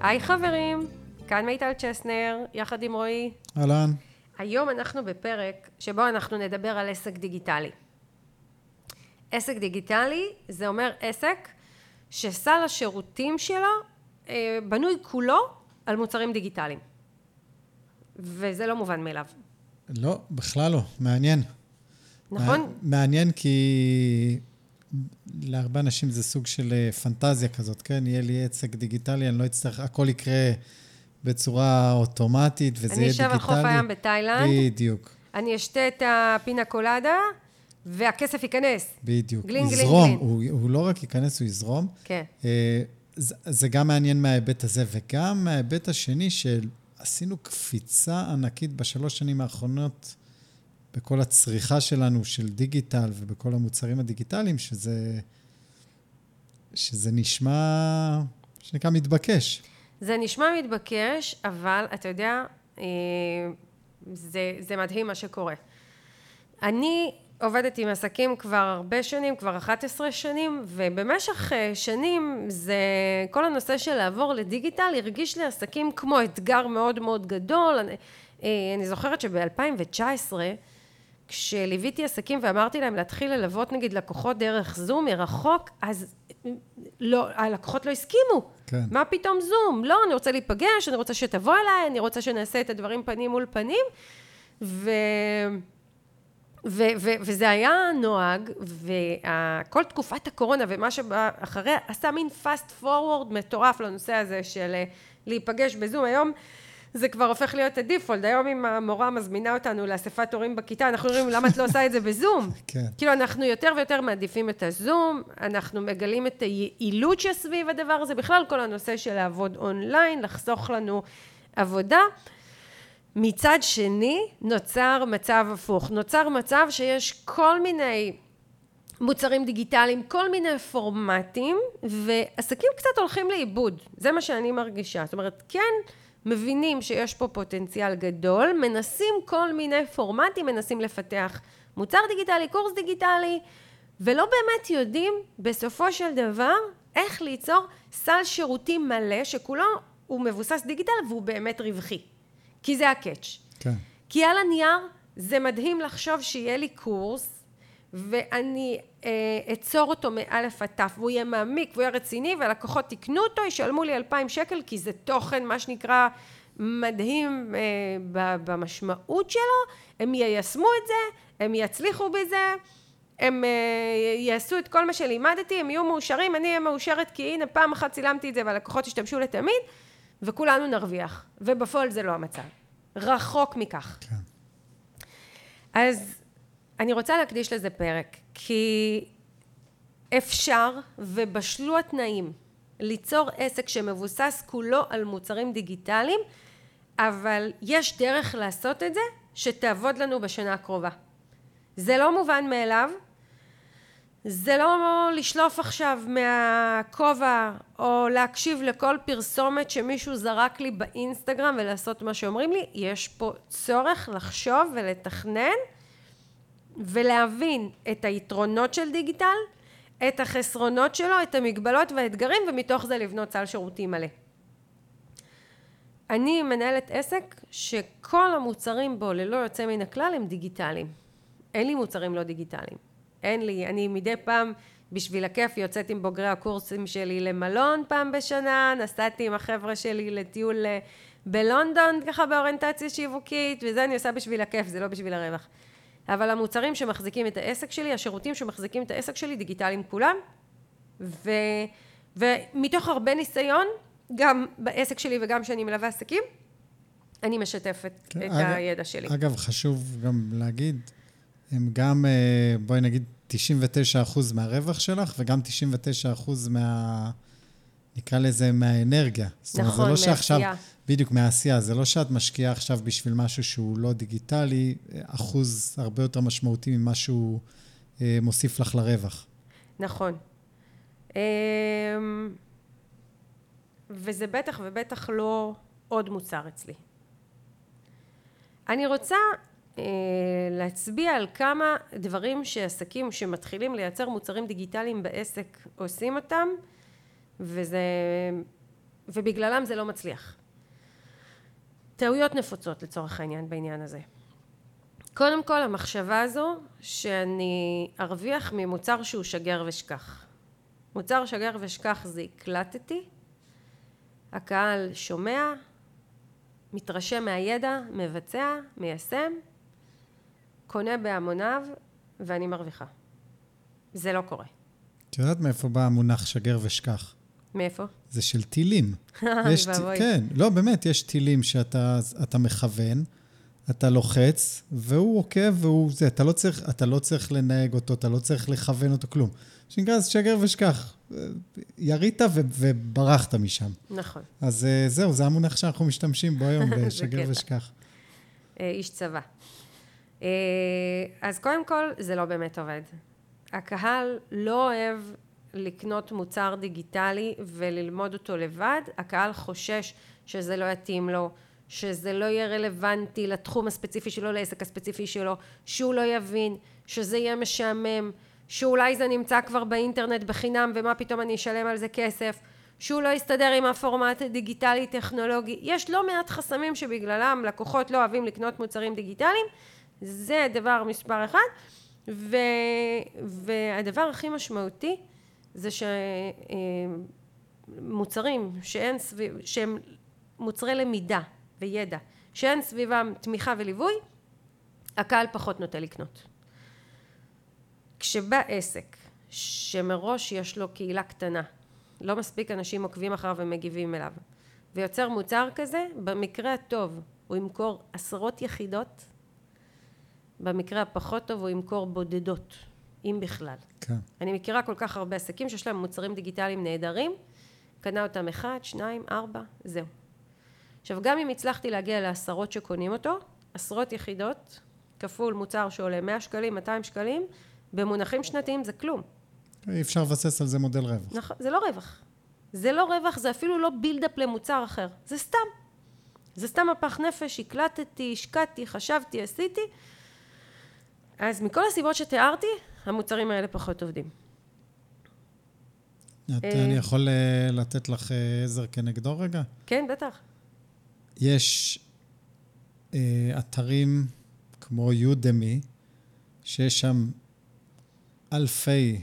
היי חברים, כאן מיטל צ'סנר, יחד עם רועי. אהלן. היום אנחנו בפרק שבו אנחנו נדבר על עסק דיגיטלי. עסק דיגיטלי זה אומר עסק שסל השירותים שלו אה, בנוי כולו על מוצרים דיגיטליים. וזה לא מובן מאליו. לא, בכלל לא. מעניין. נכון? מעניין כי להרבה אנשים זה סוג של אה, פנטזיה כזאת, כן? יהיה לי עסק דיגיטלי, אני לא אצטרך, הכל יקרה בצורה אוטומטית, וזה יהיה דיגיטלי. אני אשב על חוף הים בתאילנד. בדיוק. אני אשתה את הפינה קולדה, והכסף ייכנס. בדיוק. גלין, גלין. גלין. הוא, הוא לא רק ייכנס, הוא יזרום. כן. אה, זה, זה גם מעניין מההיבט הזה, וגם מההיבט השני של עשינו קפיצה ענקית בשלוש שנים האחרונות בכל הצריכה שלנו של דיגיטל ובכל המוצרים הדיגיטליים, שזה, שזה נשמע, שנקרא, מתבקש. זה נשמע מתבקש, אבל אתה יודע, אה, זה, זה מדהים מה שקורה. אני עובדת עם עסקים כבר הרבה שנים, כבר 11 שנים, ובמשך אה, שנים זה, כל הנושא של לעבור לדיגיטל הרגיש לעסקים כמו אתגר מאוד מאוד גדול. אני, אה, אני זוכרת שב-2019, כשליוויתי עסקים ואמרתי להם להתחיל ללוות נגיד לקוחות דרך זום מרחוק, אז לא, הלקוחות לא הסכימו. כן. מה פתאום זום? לא, אני רוצה להיפגש, אני רוצה שתבוא אליי, אני רוצה שנעשה את הדברים פנים מול פנים. ו... ו- ו- וזה היה נוהג, וכל תקופת הקורונה ומה שבא אחריה עשה מין fast forward מטורף לנושא הזה של אה, להיפגש בזום. היום זה כבר הופך להיות הדיפולט, היום אם המורה מזמינה אותנו לאספת הורים בכיתה, אנחנו אומרים למה את לא עושה את זה בזום? כן. כאילו אנחנו יותר ויותר מעדיפים את הזום, אנחנו מגלים את היעילות שסביב הדבר הזה, בכלל כל הנושא של לעבוד אונליין, לחסוך לנו עבודה. מצד שני, נוצר מצב הפוך. נוצר מצב שיש כל מיני מוצרים דיגיטליים, כל מיני פורמטים, ועסקים קצת הולכים לאיבוד. זה מה שאני מרגישה. זאת אומרת, כן מבינים שיש פה פוטנציאל גדול, מנסים כל מיני פורמטים, מנסים לפתח מוצר דיגיטלי, קורס דיגיטלי, ולא באמת יודעים בסופו של דבר איך ליצור סל שירותים מלא, שכולו הוא מבוסס דיגיטל והוא באמת רווחי. כי זה הקאץ'. כן. כי על הנייר זה מדהים לחשוב שיהיה לי קורס ואני אה, אצור אותו מאלף עד תף והוא יהיה מעמיק והוא יהיה רציני והלקוחות יקנו אותו, ישלמו לי אלפיים שקל כי זה תוכן מה שנקרא מדהים אה, במשמעות שלו, הם יישמו את זה, הם יצליחו בזה, הם אה, יעשו את כל מה שלימדתי, הם יהיו מאושרים, אני אהיה מאושרת כי הנה פעם אחת צילמתי את זה והלקוחות ישתמשו לתמיד וכולנו נרוויח, ובפועל זה לא המצב. רחוק מכך. כן. אז אני רוצה להקדיש לזה פרק, כי אפשר ובשלו התנאים ליצור עסק שמבוסס כולו על מוצרים דיגיטליים, אבל יש דרך לעשות את זה שתעבוד לנו בשנה הקרובה. זה לא מובן מאליו, זה לא לשלוף עכשיו מהכובע או להקשיב לכל פרסומת שמישהו זרק לי באינסטגרם ולעשות מה שאומרים לי, יש פה צורך לחשוב ולתכנן ולהבין את היתרונות של דיגיטל, את החסרונות שלו, את המגבלות והאתגרים ומתוך זה לבנות סל שירותים מלא. אני מנהלת עסק שכל המוצרים בו ללא יוצא מן הכלל הם דיגיטליים. אין לי מוצרים לא דיגיטליים. אין לי, אני מדי פעם בשביל הכיף יוצאת עם בוגרי הקורסים שלי למלון פעם בשנה, נסעתי עם החבר'ה שלי לטיול אה, בלונדון ככה באוריינטציה שיווקית, וזה אני עושה בשביל הכיף, זה לא בשביל הרווח. אבל המוצרים שמחזיקים את העסק שלי, השירותים שמחזיקים את העסק שלי, דיגיטליים כולם, ו, ומתוך הרבה ניסיון, גם בעסק שלי וגם כשאני מלווה עסקים, אני משתפת כן, את אגב, הידע שלי. אגב, חשוב גם להגיד, הם גם, אה, בואי נגיד, 99% מהרווח שלך, וגם 99% מה... נקרא לזה מהאנרגיה. זאת אומרת, נכון, זה לא שעכשיו, מהעשייה. בדיוק, מהעשייה. זה לא שאת משקיעה עכשיו בשביל משהו שהוא לא דיגיטלי, אחוז הרבה יותר משמעותי ממה שהוא אה, מוסיף לך לרווח. נכון. אמ, וזה בטח ובטח לא עוד מוצר אצלי. אני רוצה אה, להצביע על כמה דברים שעסקים שמתחילים לייצר מוצרים דיגיטליים בעסק עושים אותם, וזה ובגללם זה לא מצליח. טעויות נפוצות לצורך העניין בעניין הזה. קודם כל המחשבה הזו שאני ארוויח ממוצר שהוא שגר ושכח. מוצר שגר ושכח זה הקלטתי, הקהל שומע, מתרשם מהידע, מבצע, מיישם, קונה בהמוניו ואני מרוויחה. זה לא קורה. את יודעת מאיפה בא המונח שגר ושכח? מאיפה? זה של טילים. יש ט... כן, לא, באמת, יש טילים שאתה מכוון, אתה לוחץ, והוא עוקב והוא זה. אתה לא, צריך, אתה לא צריך לנהג אותו, אתה לא צריך לכוון אותו, כלום. שנקרא, שגר ושכח. ירית וברחת משם. נכון. אז אה, זהו, זה המונח שאנחנו משתמשים בו היום, לשגר ושכח. אה, איש צבא. אה, אז קודם כל, זה לא באמת עובד. הקהל לא אוהב לקנות מוצר דיגיטלי וללמוד אותו לבד, הקהל חושש שזה לא יתאים לו, שזה לא יהיה רלוונטי לתחום הספציפי שלו, לעסק הספציפי שלו, שהוא לא יבין, שזה יהיה משעמם, שאולי זה נמצא כבר באינטרנט בחינם ומה פתאום אני אשלם על זה כסף, שהוא לא יסתדר עם הפורמט הדיגיטלי טכנולוגי. יש לא מעט חסמים שבגללם לקוחות לא אוהבים לקנות מוצרים דיגיטליים, זה דבר מספר אחד. ו, והדבר הכי משמעותי זה שמוצרים שאין סביב, שהם מוצרי למידה וידע, שאין סביבם תמיכה וליווי, הקהל פחות נוטה לקנות. כשבא עסק שמראש יש לו קהילה קטנה, לא מספיק אנשים עוקבים אחריו ומגיבים אליו, ויוצר מוצר כזה, במקרה הטוב הוא ימכור עשרות יחידות במקרה הפחות טוב הוא ימכור בודדות, אם בכלל. כן. אני מכירה כל כך הרבה עסקים שיש להם מוצרים דיגיטליים נהדרים, קנה אותם אחד, שניים, ארבע, זהו. עכשיו, גם אם הצלחתי להגיע לעשרות שקונים אותו, עשרות יחידות, כפול מוצר שעולה 100 שקלים, 200 שקלים, במונחים שנתיים זה כלום. אי אפשר לבסס על זה מודל רווח. נכון, זה לא רווח. זה לא רווח, זה אפילו לא בילדאפ למוצר אחר. זה סתם. זה סתם מפח נפש, הקלטתי, השקעתי, חשבתי, עשיתי, אז מכל הסיבות שתיארתי, המוצרים האלה פחות עובדים. את, אה, אני יכול אה, לתת לך אה, עזר כנגדו רגע? כן, בטח. יש אתרים כמו יודמי, שיש שם אלפי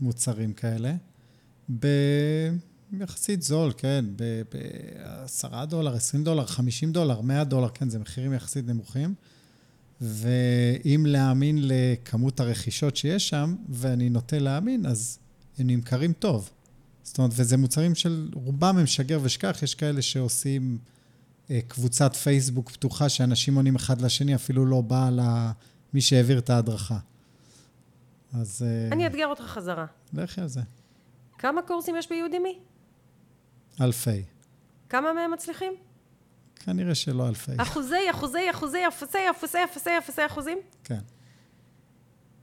מוצרים כאלה, ביחסית זול, כן, ב-10 דולר, 20 דולר, 50 דולר, 100 דולר, כן, זה מחירים יחסית נמוכים. ואם להאמין לכמות הרכישות שיש שם, ואני נוטה להאמין, אז הם נמכרים טוב. זאת אומרת, וזה מוצרים של, רובם הם שגר ושכח, יש כאלה שעושים אה, קבוצת פייסבוק פתוחה, שאנשים עונים אחד לשני, אפילו לא בא למי שהעביר את ההדרכה. אז... אה, אני אאתגר אותך חזרה. לכי על זה. כמה קורסים יש ביודימי? אלפי. כמה מהם מצליחים? כנראה שלא אלפי. אחוזי, אחוזי, אחוזי, אפסי, אפסי, אפסי, אפסי אחוזים? כן.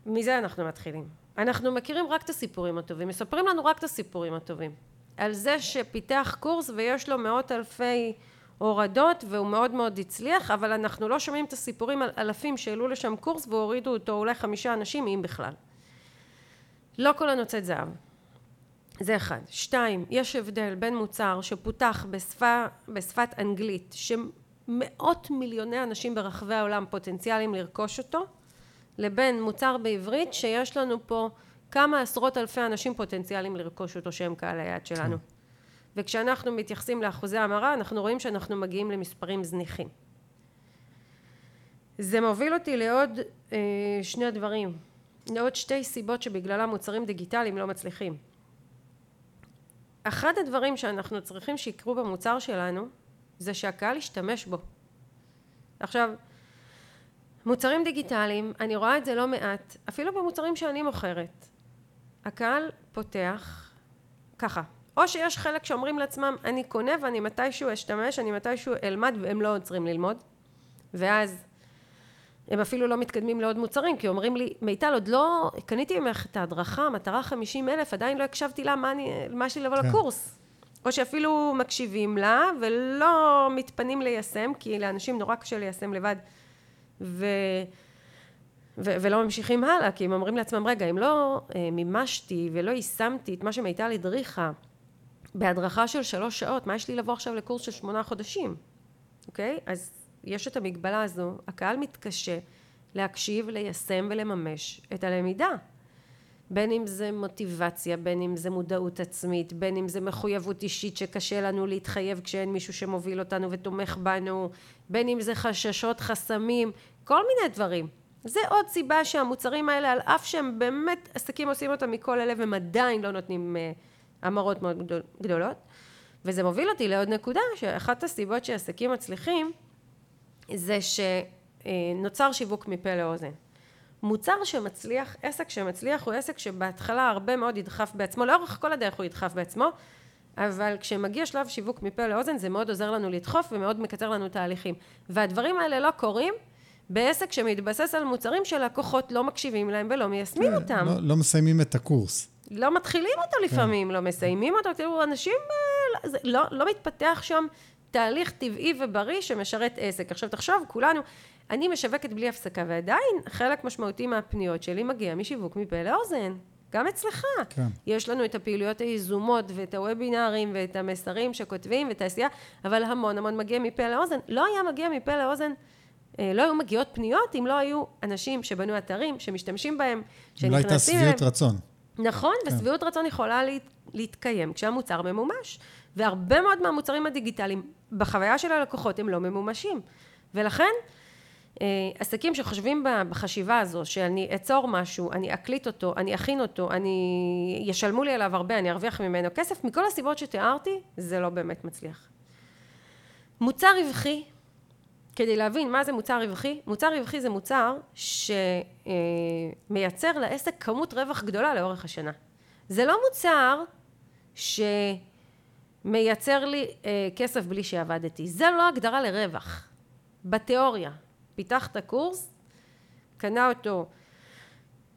מזה אנחנו מתחילים. אנחנו מכירים רק את הסיפורים הטובים, מספרים לנו רק את הסיפורים הטובים. על זה שפיתח קורס ויש לו מאות אלפי הורדות והוא מאוד מאוד הצליח, אבל אנחנו לא שומעים את הסיפורים על אלפים שהעלו לשם קורס והורידו אותו אולי חמישה אנשים, אם בכלל. לא כל הנוצאת זהב. זה אחד. שתיים, יש הבדל בין מוצר שפותח בשפה, בשפת אנגלית, שמאות מיליוני אנשים ברחבי העולם פוטנציאליים לרכוש אותו, לבין מוצר בעברית שיש לנו פה כמה עשרות אלפי אנשים פוטנציאליים לרכוש אותו שהם קהל היעד שלנו. כן. וכשאנחנו מתייחסים לאחוזי המרה אנחנו רואים שאנחנו מגיעים למספרים זניחים. זה מוביל אותי לעוד אה, שני דברים, לעוד שתי סיבות שבגללם מוצרים דיגיטליים לא מצליחים. אחד הדברים שאנחנו צריכים שיקרו במוצר שלנו זה שהקהל ישתמש בו. עכשיו, מוצרים דיגיטליים, אני רואה את זה לא מעט, אפילו במוצרים שאני מוכרת. הקהל פותח ככה, או שיש חלק שאומרים לעצמם, אני קונה ואני מתישהו אשתמש, אני מתישהו אלמד, והם לא עוצרים ללמוד, ואז הם אפילו לא מתקדמים לעוד מוצרים, כי אומרים לי, מיטל, עוד לא קניתי ממך את ההדרכה, מטרה 50 אלף, עדיין לא הקשבתי לה, מה, אני, מה יש לי לבוא כן. לקורס. או שאפילו מקשיבים לה, ולא מתפנים ליישם, כי לאנשים נורא קשה ליישם לבד, ו... ו- ולא ממשיכים הלאה, כי הם אומרים לעצמם, רגע, אם לא אה, מימשתי ולא יישמתי את מה שמיטל הדריכה, בהדרכה של שלוש שעות, מה יש לי לבוא עכשיו לקורס של שמונה חודשים, אוקיי? אז יש את המגבלה הזו, הקהל מתקשה להקשיב, ליישם ולממש את הלמידה. בין אם זה מוטיבציה, בין אם זה מודעות עצמית, בין אם זה מחויבות אישית שקשה לנו להתחייב כשאין מישהו שמוביל אותנו ותומך בנו, בין אם זה חששות, חסמים, כל מיני דברים. זה עוד סיבה שהמוצרים האלה, על אף שהם באמת עסקים עושים אותם מכל הלב, הם עדיין לא נותנים uh, המרות מאוד גדולות. וזה מוביל אותי לעוד נקודה, שאחת הסיבות שעסקים מצליחים, זה שנוצר שיווק מפה לאוזן. מוצר שמצליח, עסק שמצליח הוא עסק שבהתחלה הרבה מאוד ידחף בעצמו, לאורך כל הדרך הוא ידחף בעצמו, אבל כשמגיע שלב שיווק מפה לאוזן זה מאוד עוזר לנו לדחוף ומאוד מקצר לנו תהליכים. והדברים האלה לא קורים בעסק שמתבסס על מוצרים שלקוחות לא מקשיבים להם ולא מיישמים כן, אותם. לא, לא מסיימים את הקורס. לא מתחילים אותו כן. לפעמים, לא מסיימים אותו, תראו, אנשים, אה, לא, לא, לא מתפתח שם תהליך טבעי ובריא שמשרת עסק. עכשיו תחשוב, כולנו, אני משווקת בלי הפסקה, ועדיין חלק משמעותי מהפניות שלי מגיע משיווק מפה לאוזן. גם אצלך. כן. יש לנו את הפעילויות היזומות ואת הוובינארים ואת המסרים שכותבים ואת העשייה, אבל המון המון מגיע מפה לאוזן. לא היה מגיע מפה לאוזן, אה, לא היו מגיעות פניות אם לא היו אנשים שבנו אתרים, שמשתמשים בהם, שנכנסים אליהם. אולי הייתה שביעות רצון. נכון, כן. ושביעות רצון יכולה לה, להתקיים כשהמוצר ממומש. והרבה מאוד מהמוצרים הדיגיטליים, בחוויה של הלקוחות, הם לא ממומשים. ולכן, אה, עסקים שחושבים בחשיבה הזו, שאני אצור משהו, אני אקליט אותו, אני אכין אותו, אני... ישלמו לי עליו הרבה, אני ארוויח ממנו כסף, מכל הסיבות שתיארתי, זה לא באמת מצליח. מוצר רווחי, כדי להבין מה זה מוצר רווחי, מוצר רווחי זה מוצר שמייצר לעסק כמות רווח גדולה לאורך השנה. זה לא מוצר שמייצר לי אה, כסף בלי שעבדתי, זה לא הגדרה לרווח, בתיאוריה. פיתחת קורס, קנה אותו,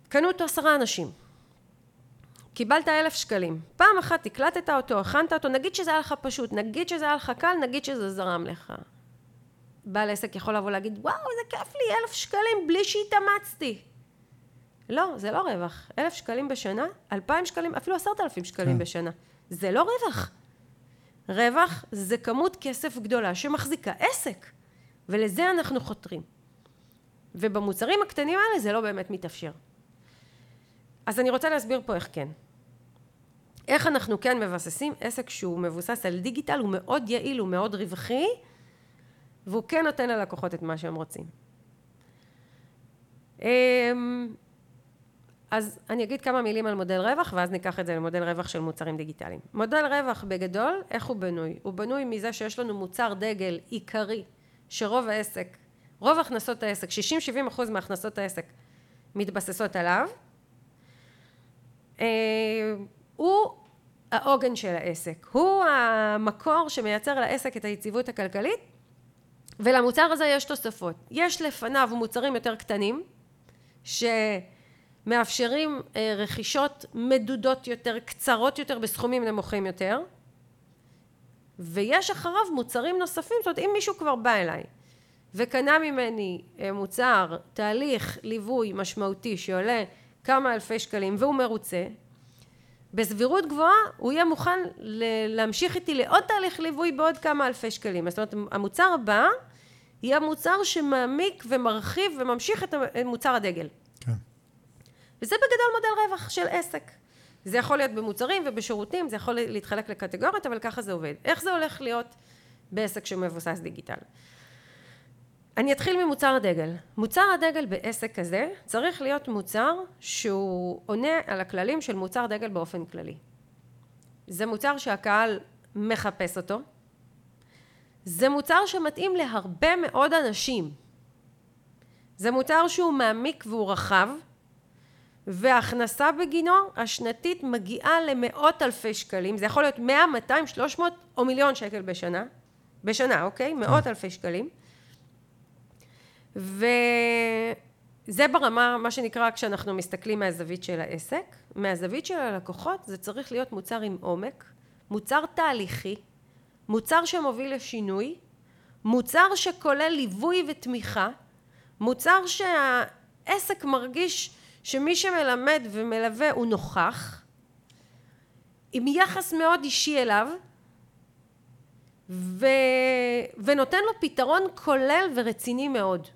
קנו אותו עשרה אנשים. קיבלת אלף שקלים. פעם אחת הקלטת אותו, הכנת אותו, נגיד שזה היה לך פשוט, נגיד שזה היה לך קל, נגיד שזה זרם לך. בעל עסק יכול לבוא להגיד, וואו, איזה כיף לי, אלף שקלים בלי שהתאמצתי. לא, זה לא רווח. אלף שקלים בשנה, אלפיים שקלים, אפילו עשרת אלפים שקלים כן. בשנה. זה לא רווח. רווח זה כמות כסף גדולה שמחזיקה עסק. ולזה אנחנו חותרים. ובמוצרים הקטנים האלה זה לא באמת מתאפשר. אז אני רוצה להסביר פה איך כן. איך אנחנו כן מבססים עסק שהוא מבוסס על דיגיטל, הוא מאוד יעיל, הוא מאוד רווחי, והוא כן נותן ללקוחות את מה שהם רוצים. אז אני אגיד כמה מילים על מודל רווח, ואז ניקח את זה למודל רווח של מוצרים דיגיטליים. מודל רווח בגדול, איך הוא בנוי? הוא בנוי מזה שיש לנו מוצר דגל עיקרי שרוב העסק, רוב הכנסות העסק, 60-70 אחוז מהכנסות העסק מתבססות עליו, אה, הוא העוגן של העסק, הוא המקור שמייצר לעסק את היציבות הכלכלית ולמוצר הזה יש תוספות. יש לפניו מוצרים יותר קטנים שמאפשרים אה, רכישות מדודות יותר, קצרות יותר, בסכומים נמוכים יותר ויש אחריו מוצרים נוספים, זאת אומרת אם מישהו כבר בא אליי וקנה ממני אה, מוצר, תהליך ליווי משמעותי שעולה כמה אלפי שקלים והוא מרוצה, בסבירות גבוהה הוא יהיה מוכן להמשיך איתי לעוד תהליך ליווי בעוד כמה אלפי שקלים. זאת אומרת המוצר הבא יהיה מוצר שמעמיק ומרחיב וממשיך את מוצר הדגל. וזה בגדול מודל רווח של עסק. זה יכול להיות במוצרים ובשירותים, זה יכול להתחלק לקטגוריות, אבל ככה זה עובד. איך זה הולך להיות בעסק שמבוסס דיגיטל? אני אתחיל ממוצר הדגל. מוצר הדגל בעסק כזה צריך להיות מוצר שהוא עונה על הכללים של מוצר דגל באופן כללי. זה מוצר שהקהל מחפש אותו. זה מוצר שמתאים להרבה מאוד אנשים. זה מוצר שהוא מעמיק והוא רחב. וההכנסה בגינו השנתית מגיעה למאות אלפי שקלים, זה יכול להיות 100, 200, 300 או מיליון שקל בשנה, בשנה, אוקיי? מאות אלפי שקלים. וזה ברמה, מה שנקרא, כשאנחנו מסתכלים מהזווית של העסק. מהזווית של הלקוחות זה צריך להיות מוצר עם עומק, מוצר תהליכי, מוצר שמוביל לשינוי, מוצר שכולל ליווי ותמיכה, מוצר שהעסק מרגיש שמי שמלמד ומלווה הוא נוכח, עם יחס מאוד אישי אליו, ו... ונותן לו פתרון כולל ורציני מאוד.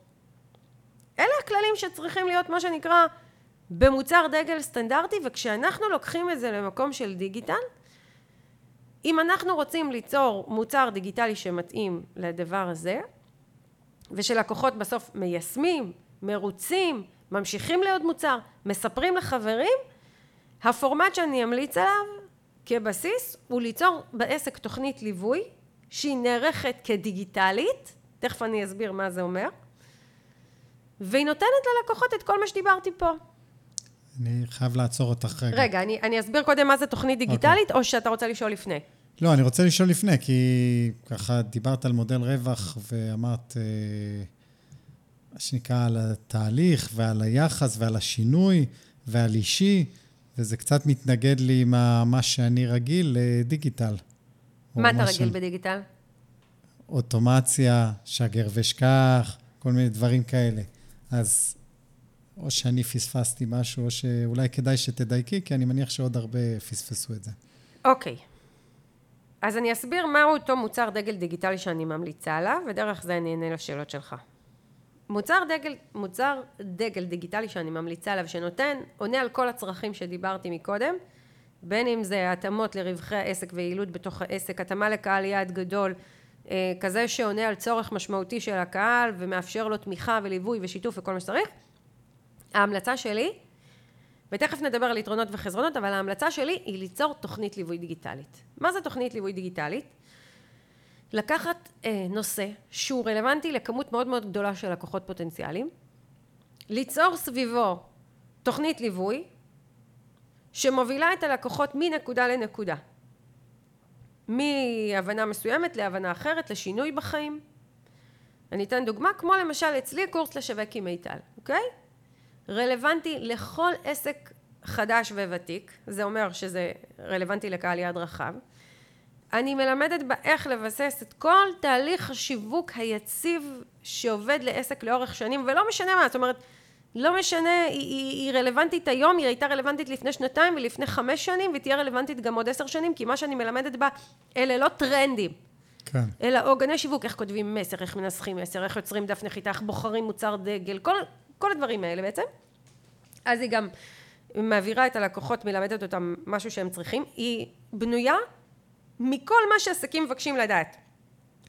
אלה הכללים שצריכים להיות מה שנקרא במוצר דגל סטנדרטי, וכשאנחנו לוקחים את זה למקום של דיגיטל, אם אנחנו רוצים ליצור מוצר דיגיטלי שמתאים לדבר הזה, ושלקוחות בסוף מיישמים, מרוצים, ממשיכים להיות מוצר, מספרים לחברים, הפורמט שאני אמליץ עליו כבסיס הוא ליצור בעסק תוכנית ליווי שהיא נערכת כדיגיטלית, תכף אני אסביר מה זה אומר, והיא נותנת ללקוחות את כל מה שדיברתי פה. אני חייב לעצור אותך רגע. רגע, אני, אני אסביר קודם מה זה תוכנית דיגיטלית, okay. או שאתה רוצה לשאול לפני? לא, אני רוצה לשאול לפני, כי ככה דיברת על מודל רווח ואמרת, אה, שנקרא, על התהליך ועל היחס ועל השינוי ועל אישי, וזה קצת מתנגד לי עם מה שאני רגיל לדיגיטל. מה אתה רגיל בדיגיטל? אוטומציה, שגר ושכח, כל מיני דברים כאלה. אז או שאני פספסתי משהו, או שאולי כדאי שתדייקי, כי אני מניח שעוד הרבה פספסו את זה. אוקיי. Okay. אז אני אסביר מהו אותו מוצר דגל דיגיטלי שאני ממליצה עליו, ודרך זה אני אענה לשאלות שלך. מוצר דגל, מוצר דגל דיגיטלי שאני ממליצה עליו, שנותן, עונה על כל הצרכים שדיברתי מקודם, בין אם זה התאמות לרווחי העסק ויעילות בתוך העסק, התאמה לקהל יעד גדול, אה, כזה שעונה על צורך משמעותי של הקהל ומאפשר לו תמיכה וליווי ושיתוף וכל מה שצריך. ההמלצה שלי, ותכף נדבר על יתרונות וחזרונות, אבל ההמלצה שלי היא ליצור תוכנית ליווי דיגיטלית. מה זה תוכנית ליווי דיגיטלית? לקחת אה, נושא שהוא רלוונטי לכמות מאוד מאוד גדולה של לקוחות פוטנציאליים, ליצור סביבו תוכנית ליווי שמובילה את הלקוחות מנקודה לנקודה. מהבנה מסוימת להבנה אחרת, לשינוי בחיים. אני אתן דוגמה, כמו למשל אצלי קורס לשווק עם מיטל, אוקיי? רלוונטי לכל עסק חדש וותיק, זה אומר שזה רלוונטי לקהל יעד רחב. אני מלמדת באיך לבסס את כל תהליך השיווק היציב שעובד לעסק לאורך שנים, ולא משנה מה, זאת אומרת, לא משנה, היא, היא, היא רלוונטית היום, היא הייתה רלוונטית לפני שנתיים ולפני חמש שנים, והיא תהיה רלוונטית גם עוד עשר שנים, כי מה שאני מלמדת בה, אלה לא טרנדים. כן. אלא עוגני שיווק, איך כותבים מסר, איך מנסחים מסר, איך יוצרים דף נחיתה, איך בוחרים מוצר דגל, כל, כל הדברים האלה בעצם. אז היא גם מעבירה את הלקוחות, מלמדת אותם משהו שהם צריכים. היא בנויה מכל מה שעסקים מבקשים לדעת.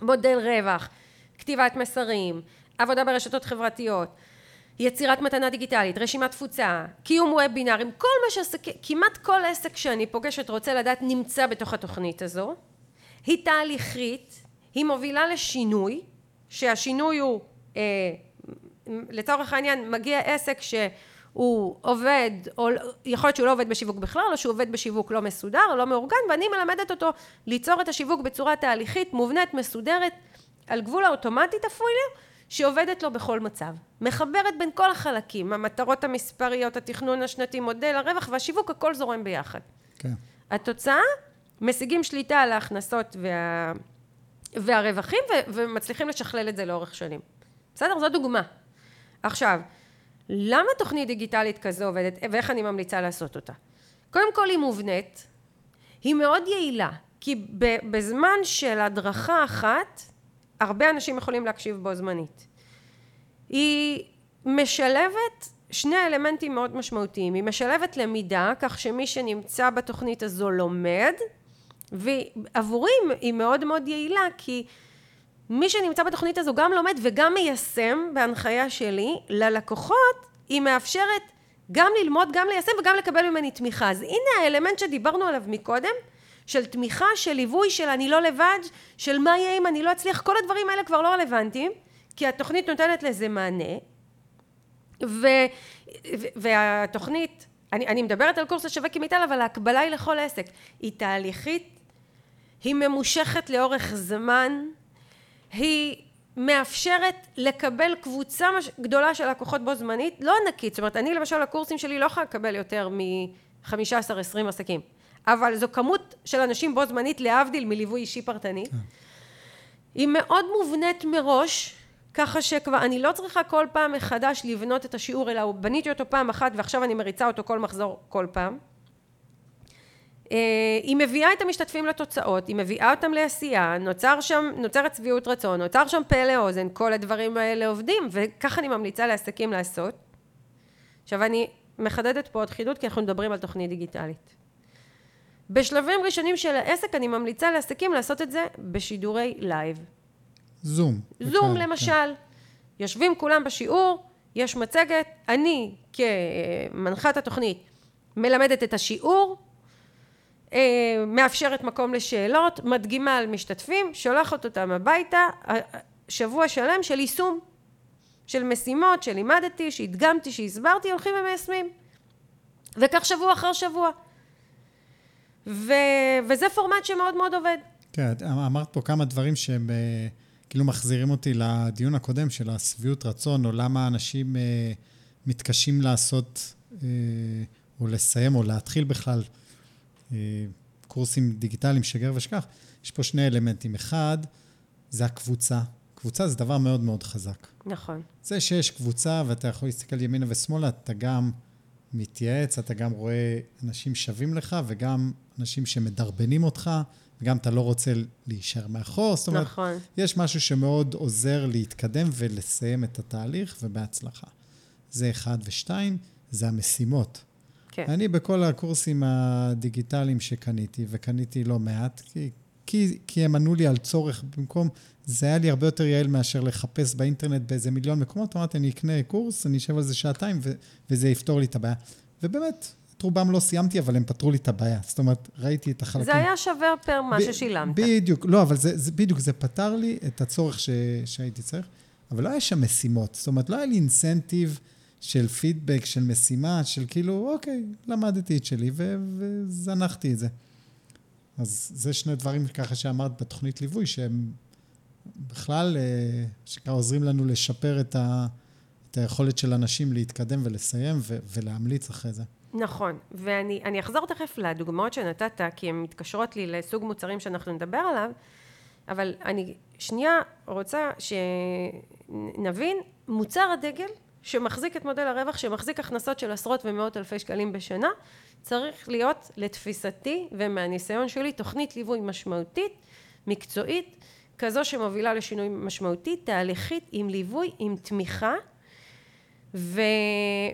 מודל רווח, כתיבת מסרים, עבודה ברשתות חברתיות, יצירת מתנה דיגיטלית, רשימת תפוצה, קיום וובינארים, כל מה שעסקים, כמעט כל עסק שאני פוגשת רוצה לדעת נמצא בתוך התוכנית הזו. היא תהליכית, היא מובילה לשינוי, שהשינוי הוא, אה, לצורך העניין, מגיע עסק שהוא עובד, או יכול להיות שהוא לא עובד בשיווק בכלל, או שהוא עובד בשיווק לא מסודר, או לא מאורגן, ואני מלמדת אותו ליצור את השיווק בצורה תהליכית, מובנית, מסודרת, על גבול האוטומטית אפילו, שעובדת לו בכל מצב. מחברת בין כל החלקים, המטרות המספריות, התכנון השנתי, מודל הרווח והשיווק, הכל זורם ביחד. כן. התוצאה, משיגים שליטה על ההכנסות וה... והרווחים ו... ומצליחים לשכלל את זה לאורך שנים. בסדר? זו דוגמה. עכשיו, למה תוכנית דיגיטלית כזו עובדת ואיך אני ממליצה לעשות אותה? קודם כל היא מובנית, היא מאוד יעילה, כי בזמן של הדרכה אחת, הרבה אנשים יכולים להקשיב בו זמנית. היא משלבת שני אלמנטים מאוד משמעותיים. היא משלבת למידה, כך שמי שנמצא בתוכנית הזו לומד, ועבורי היא מאוד מאוד יעילה, כי מי שנמצא בתוכנית הזו גם לומד וגם מיישם בהנחיה שלי, ללקוחות היא מאפשרת גם ללמוד, גם ליישם וגם לקבל ממני תמיכה. אז הנה האלמנט שדיברנו עליו מקודם, של תמיכה, של ליווי, של אני לא לבד, של מה יהיה אם אני לא אצליח, כל הדברים האלה כבר לא רלוונטיים, כי התוכנית נותנת לזה מענה, ו, ו, והתוכנית, אני, אני מדברת על קורס השווק עם מיטל, אבל ההקבלה היא לכל עסק, היא תהליכית, היא ממושכת לאורך זמן, היא מאפשרת לקבל קבוצה מש... גדולה של לקוחות בו זמנית, לא ענקית, זאת אומרת, אני למשל, הקורסים שלי לא יכולה לקבל יותר מ-15-20 עסקים. אבל זו כמות של אנשים בו זמנית להבדיל מליווי אישי פרטני. כן. היא מאוד מובנית מראש, ככה שכבר אני לא צריכה כל פעם מחדש לבנות את השיעור, אלא בניתי אותו פעם אחת ועכשיו אני מריצה אותו כל מחזור כל פעם. אה, היא מביאה את המשתתפים לתוצאות, היא מביאה אותם לעשייה, נוצר שם, נוצרת שביעות רצון, נוצר שם פה לאוזן, כל הדברים האלה עובדים, וככה אני ממליצה לעסקים לעשות. עכשיו אני מחדדת פה עוד חידוד, כי אנחנו מדברים על תוכנית דיגיטלית. בשלבים ראשונים של העסק אני ממליצה לעסקים לעשות את זה בשידורי לייב. זום. זום בכלל, למשל, כן. יושבים כולם בשיעור, יש מצגת, אני כמנחת התוכנית מלמדת את השיעור, מאפשרת מקום לשאלות, מדגימה על משתתפים, שולחת אותם הביתה, שבוע שלם של יישום, של משימות שלימדתי, שהדגמתי, שהסברתי, הולכים ומיישמים. וכך שבוע אחר שבוע. ו... וזה פורמט שמאוד מאוד עובד. כן, אמרת פה כמה דברים שהם אה, כאילו מחזירים אותי לדיון הקודם של השביעות רצון, או למה אנשים אה, מתקשים לעשות, אה, או לסיים, או להתחיל בכלל אה, קורסים דיגיטליים שגר ושכח. יש פה שני אלמנטים. אחד, זה הקבוצה. קבוצה זה דבר מאוד מאוד חזק. נכון. זה שיש קבוצה ואתה יכול להסתכל ימינה ושמאלה, אתה גם מתייעץ, אתה גם רואה אנשים שווים לך וגם אנשים שמדרבנים אותך, וגם אתה לא רוצה להישאר מאחור. זאת אומרת, נכון. יש משהו שמאוד עוזר להתקדם ולסיים את התהליך, ובהצלחה. זה אחד. ושתיים, זה המשימות. כן. אני בכל הקורסים הדיגיטליים שקניתי, וקניתי לא מעט, כי, כי, כי הם ענו לי על צורך במקום, זה היה לי הרבה יותר יעיל מאשר לחפש באינטרנט באיזה מיליון מקומות, אמרתי, אני אקנה קורס, אני אשב על זה שעתיים, ו, וזה יפתור לי את הבעיה. ובאמת, את רובם לא סיימתי, אבל הם פתרו לי את הבעיה. זאת אומרת, ראיתי את החלקים. זה היה שווה פר מה ב- ששילמת. בדיוק, לא, אבל זה, זה בדיוק, זה פתר לי את הצורך ש, שהייתי צריך, אבל לא היה שם משימות. זאת אומרת, לא היה לי אינסנטיב של פידבק, של משימה, של כאילו, אוקיי, למדתי את שלי ו, וזנחתי את זה. אז זה שני דברים ככה שאמרת בתוכנית ליווי, שהם בכלל, אה, שככה עוזרים לנו לשפר את, ה, את היכולת של אנשים להתקדם ולסיים ו, ולהמליץ אחרי זה. נכון, ואני אני אחזור תכף לדוגמאות שנתת, כי הן מתקשרות לי לסוג מוצרים שאנחנו נדבר עליו, אבל אני שנייה רוצה שנבין, מוצר הדגל שמחזיק את מודל הרווח, שמחזיק הכנסות של עשרות ומאות אלפי שקלים בשנה, צריך להיות לתפיסתי ומהניסיון שלי תוכנית ליווי משמעותית, מקצועית, כזו שמובילה לשינוי משמעותי, תהליכית, עם ליווי, עם תמיכה, ו...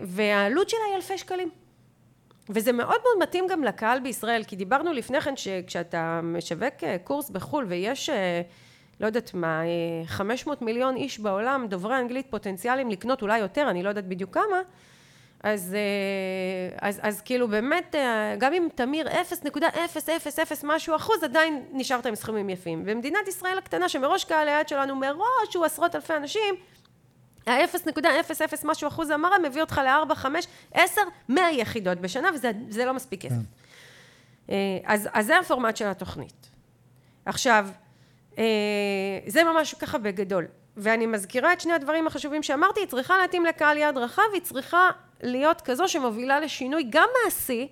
והעלות שלה היא אלפי שקלים. וזה מאוד מאוד מתאים גם לקהל בישראל, כי דיברנו לפני כן שכשאתה משווק אה, קורס בחו"ל ויש, אה, לא יודעת מה, 500 מיליון איש בעולם, דוברי אנגלית פוטנציאליים לקנות אולי יותר, אני לא יודעת בדיוק כמה, אז, אז, אז כאילו באמת, גם אם תמיר 0.000 משהו אחוז, עדיין נשארת עם סכומים יפים. במדינת ישראל הקטנה, שמראש קהל היעד שלנו מראש הוא עשרות אלפי אנשים, ה-0.00 משהו אחוז המרה מביא אותך ל-4, 5, 10, 100 יחידות בשנה, וזה לא מספיק כסף. כן. אז, אז זה הפורמט של התוכנית. עכשיו, זה ממש ככה בגדול. ואני מזכירה את שני הדברים החשובים שאמרתי, היא צריכה להתאים לקהל יעד רחב, היא צריכה להיות כזו שמובילה לשינוי גם מעשי,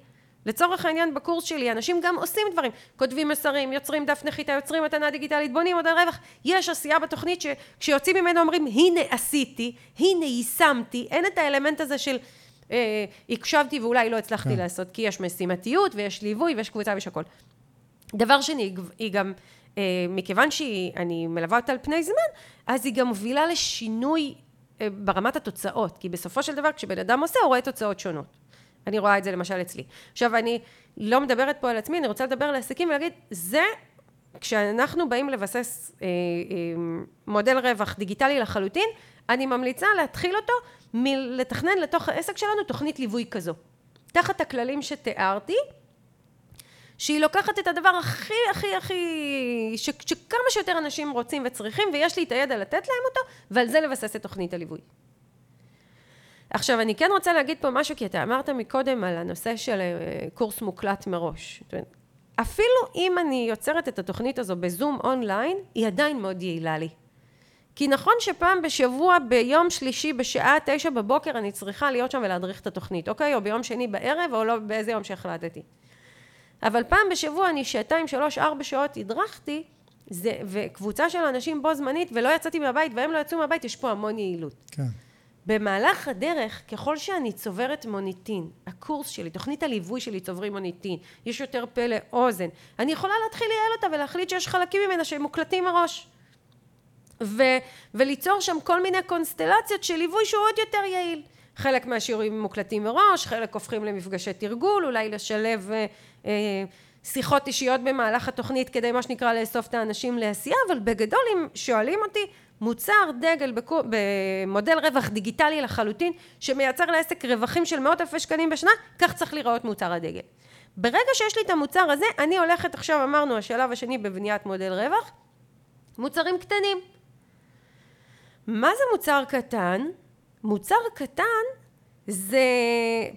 לצורך העניין בקורס שלי, אנשים גם עושים דברים, כותבים מסרים, יוצרים דף נחיתה, יוצרים מתנה דיגיטלית, בונים עוד על רווח, יש עשייה בתוכנית שכשיוצאים ממנו אומרים, הנה עשיתי, הנה יישמתי, אין את האלמנט הזה של אה, הקשבתי ואולי לא הצלחתי כן. לעשות, כי יש משימתיות ויש ליווי ויש קבוצה ויש הכל. דבר שני, היא גם, אה, מכיוון שאני מלווה אותה על פני זמן, אז היא גם מובילה לשינוי אה, ברמת התוצאות, כי בסופו של דבר כשבן אדם עושה, הוא רואה תוצאות שונות. אני רואה את זה למשל אצלי. עכשיו, אני לא מדברת פה על עצמי, אני רוצה לדבר על עסקים ולהגיד, זה, כשאנחנו באים לבסס אה, אה, מודל רווח דיגיטלי לחלוטין, אני ממליצה להתחיל אותו מלתכנן לתוך העסק שלנו תוכנית ליווי כזו. תחת הכללים שתיארתי, שהיא לוקחת את הדבר הכי הכי הכי, ש, שכמה שיותר אנשים רוצים וצריכים, ויש לי את הידע לתת להם אותו, ועל זה לבסס את תוכנית הליווי. עכשיו, אני כן רוצה להגיד פה משהו, כי אתה אמרת מקודם על הנושא של אה, קורס מוקלט מראש. אפילו אם אני יוצרת את התוכנית הזו בזום אונליין, היא עדיין מאוד יעילה לי. כי נכון שפעם בשבוע, ביום שלישי, בשעה תשע בבוקר, אני צריכה להיות שם ולהדריך את התוכנית, אוקיי? או ביום שני בערב, או לא באיזה יום שהחלטתי. אבל פעם בשבוע אני שעתיים, שלוש, ארבע שעות הדרכתי, זה, וקבוצה של אנשים בו זמנית, ולא יצאתי מהבית, והם לא יצאו מהבית, יש פה המון יעילות. כן. במהלך הדרך, ככל שאני צוברת מוניטין, הקורס שלי, תוכנית הליווי שלי, צוברים מוניטין, יש יותר פה לאוזן. אני יכולה להתחיל לייעל אותה ולהחליט שיש חלקים ממנה שהם מוקלטים מראש. ו, וליצור שם כל מיני קונסטלציות של ליווי שהוא עוד יותר יעיל. חלק מהשיעורים מוקלטים מראש, חלק הופכים למפגשי תרגול, אולי לשלב אה, אה, שיחות אישיות במהלך התוכנית כדי מה שנקרא לאסוף את האנשים לעשייה, אבל בגדול אם שואלים אותי, מוצר דגל בקו, במודל רווח דיגיטלי לחלוטין, שמייצר לעסק רווחים של מאות אלפי שקלים בשנה, כך צריך להיראות מוצר הדגל. ברגע שיש לי את המוצר הזה, אני הולכת עכשיו, אמרנו, השלב השני בבניית מודל רווח, מוצרים קטנים. מה זה מוצר קטן? מוצר קטן זה,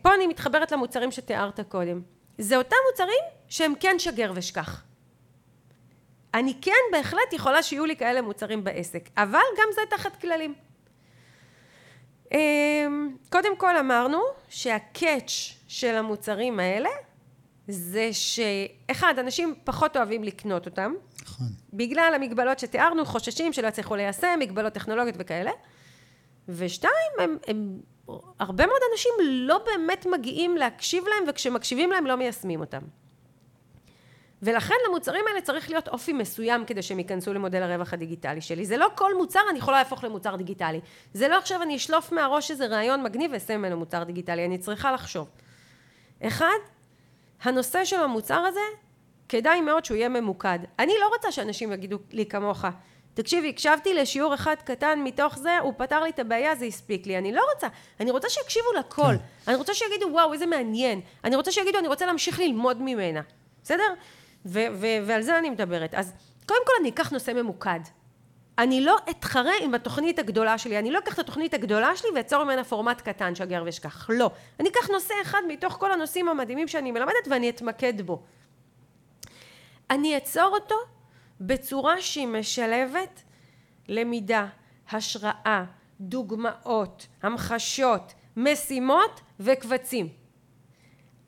פה אני מתחברת למוצרים שתיארת קודם. זה אותם מוצרים שהם כן שגר ושכח. אני כן בהחלט יכולה שיהיו לי כאלה מוצרים בעסק, אבל גם זה תחת כללים. אמ, קודם כל אמרנו שהקאץ' של המוצרים האלה זה שאחד, אנשים פחות אוהבים לקנות אותם. נכון. בגלל המגבלות שתיארנו, חוששים שלא יצליחו ליישם, מגבלות טכנולוגיות וכאלה. ושתיים, הם, הם, הרבה מאוד אנשים לא באמת מגיעים להקשיב להם, וכשמקשיבים להם לא מיישמים אותם. ולכן למוצרים האלה צריך להיות אופי מסוים כדי שהם ייכנסו למודל הרווח הדיגיטלי שלי. זה לא כל מוצר אני יכולה להפוך למוצר דיגיטלי. זה לא עכשיו אני אשלוף מהראש איזה רעיון מגניב ואעשה ממנו מוצר דיגיטלי, אני צריכה לחשוב. אחד, הנושא של המוצר הזה, כדאי מאוד שהוא יהיה ממוקד. אני לא רוצה שאנשים יגידו לי כמוך, תקשיבי, הקשבתי לשיעור אחד קטן מתוך זה, הוא פתר לי את הבעיה, זה הספיק לי. אני לא רוצה, אני רוצה שיקשיבו לכל. כן. אני רוצה שיגידו, וואו, איזה מעניין. אני רוצה שיגידו, אני רוצה להמשיך ללמוד ממנה. בסדר? ו- ו- ועל זה אני מדברת. אז קודם כל אני אקח נושא ממוקד. אני לא אתחרה עם התוכנית הגדולה שלי, אני לא אקח את התוכנית הגדולה שלי ואצור ממנה פורמט קטן, שגר ושכח. לא. אני אקח נושא אחד מתוך כל הנושאים המדהימים שאני מלמדת ואני אתמקד בו. אני אצור אותו בצורה שהיא משלבת למידה, השראה, דוגמאות, המחשות, משימות וקבצים.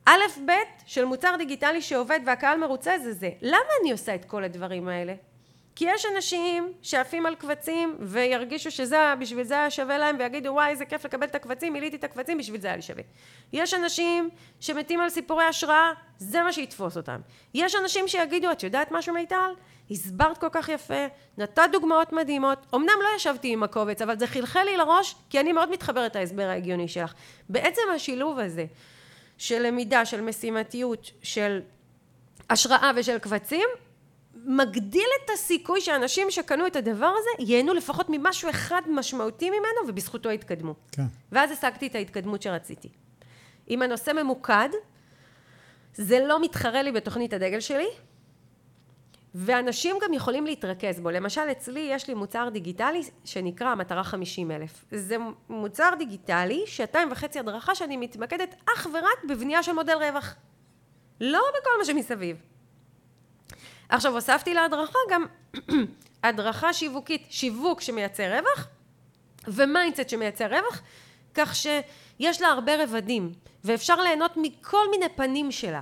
א' ב' של מוצר דיגיטלי שעובד והקהל מרוצה זה זה. למה אני עושה את כל הדברים האלה? כי יש אנשים שעפים על קבצים וירגישו שזה, בשביל זה היה שווה להם ויגידו וואי איזה כיף לקבל את הקבצים, מילאתי את הקבצים, בשביל זה היה לי שווה. יש אנשים שמתים על סיפורי השראה, זה מה שיתפוס אותם. יש אנשים שיגידו, את יודעת משהו מיטל? הסברת כל כך יפה, נתת דוגמאות מדהימות, אמנם לא ישבתי עם הקובץ, אבל זה חלחל לי לראש, כי אני מאוד מתחברת להסבר ההגיוני שלך. בעצם השילוב הזה של למידה, של משימתיות, של השראה ושל קבצים, מגדיל את הסיכוי שאנשים שקנו את הדבר הזה ייהנו לפחות ממשהו אחד משמעותי ממנו ובזכותו יתקדמו. כן. ואז השגתי את ההתקדמות שרציתי. אם הנושא ממוקד, זה לא מתחרה לי בתוכנית הדגל שלי, ואנשים גם יכולים להתרכז בו. למשל, אצלי יש לי מוצר דיגיטלי שנקרא המטרה 50 אלף. זה מוצר דיגיטלי, שעתיים וחצי הדרכה שאני מתמקדת אך ורק בבנייה של מודל רווח. לא בכל מה שמסביב. עכשיו, הוספתי להדרכה גם הדרכה שיווקית, שיווק שמייצר רווח, ו mindset שמייצר רווח, כך שיש לה הרבה רבדים, ואפשר ליהנות מכל מיני פנים שלה.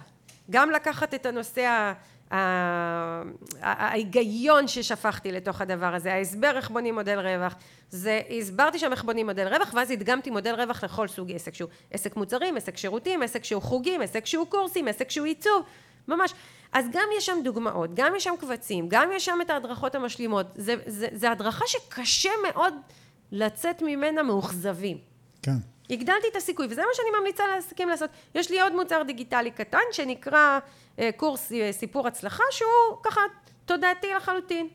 גם לקחת את הנושא ההיגיון ששפכתי לתוך הדבר הזה, ההסבר איך בונים מודל רווח, זה הסברתי שם איך בונים מודל רווח ואז הדגמתי מודל רווח לכל סוג עסק שהוא עסק מוצרים, עסק שירותים, עסק שהוא חוגים, עסק שהוא קורסים, עסק שהוא עיצוב, ממש. אז גם יש שם דוגמאות, גם יש שם קבצים, גם יש שם את ההדרכות המשלימות, זה, זה, זה הדרכה שקשה מאוד לצאת ממנה מאוכזבים. כן. הגדלתי את הסיכוי, וזה מה שאני ממליצה לעסקים לעשות. יש לי עוד מוצר דיגיטלי קטן שנקרא אה, קורס אה, סיפור הצלחה, שהוא ככה תודעתי לחלוטין.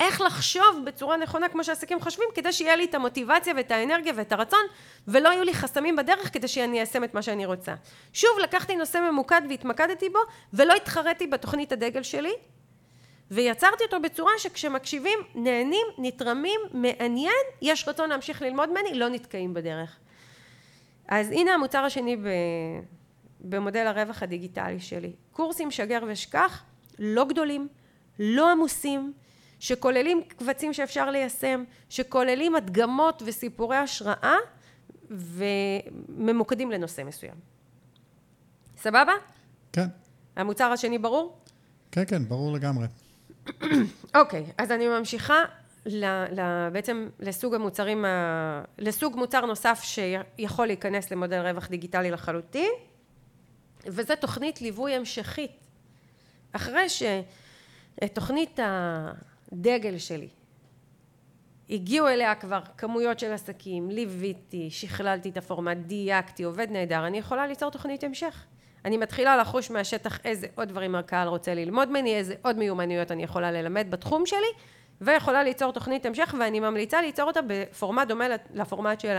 איך לחשוב בצורה נכונה כמו שעסקים חושבים, כדי שיהיה לי את המוטיבציה ואת האנרגיה ואת הרצון, ולא יהיו לי חסמים בדרך כדי שאני איישם את מה שאני רוצה. שוב, לקחתי נושא ממוקד והתמקדתי בו, ולא התחרתי בתוכנית הדגל שלי, ויצרתי אותו בצורה שכשמקשיבים נהנים, נתרמים, מעניין, יש רצון להמשיך ללמוד ממני, לא נתקעים בדרך. אז הנה המוצר השני ב... במודל הרווח הדיגיטלי שלי. קורסים שגר ושכח, לא גדולים, לא עמוסים, שכוללים קבצים שאפשר ליישם, שכוללים הדגמות וסיפורי השראה וממוקדים לנושא מסוים. סבבה? כן. המוצר השני ברור? כן, כן, ברור לגמרי. אוקיי, אז אני ממשיכה ל, ל, בעצם לסוג המוצרים, ה, לסוג מוצר נוסף שיכול להיכנס למודל רווח דיגיטלי לחלוטין, וזה תוכנית ליווי המשכית. אחרי שתוכנית הדגל שלי, הגיעו אליה כבר כמויות של עסקים, ליוויתי, שכללתי את הפורמט, דייקתי, עובד נהדר, אני יכולה ליצור תוכנית המשך. אני מתחילה לחוש מהשטח איזה עוד דברים הקהל רוצה ללמוד ממני, איזה עוד מיומנויות אני יכולה ללמד בתחום שלי, ויכולה ליצור תוכנית המשך, ואני ממליצה ליצור אותה בפורמט דומה לפורמט של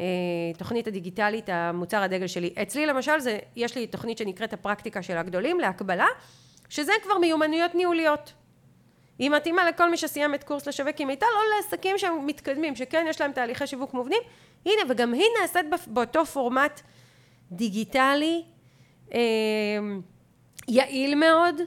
התוכנית הדיגיטלית, המוצר הדגל שלי. אצלי למשל, זה, יש לי תוכנית שנקראת הפרקטיקה של הגדולים להקבלה, שזה כבר מיומנויות ניהוליות. היא מתאימה לכל מי שסיים את קורס לשווק עם מיטל, או לעסקים שמתקדמים, שכן יש להם תהליכי שיווק מובנים. הנה, וגם היא נעשית באותו פורמט דיגיטלי, אה, יעיל מאוד,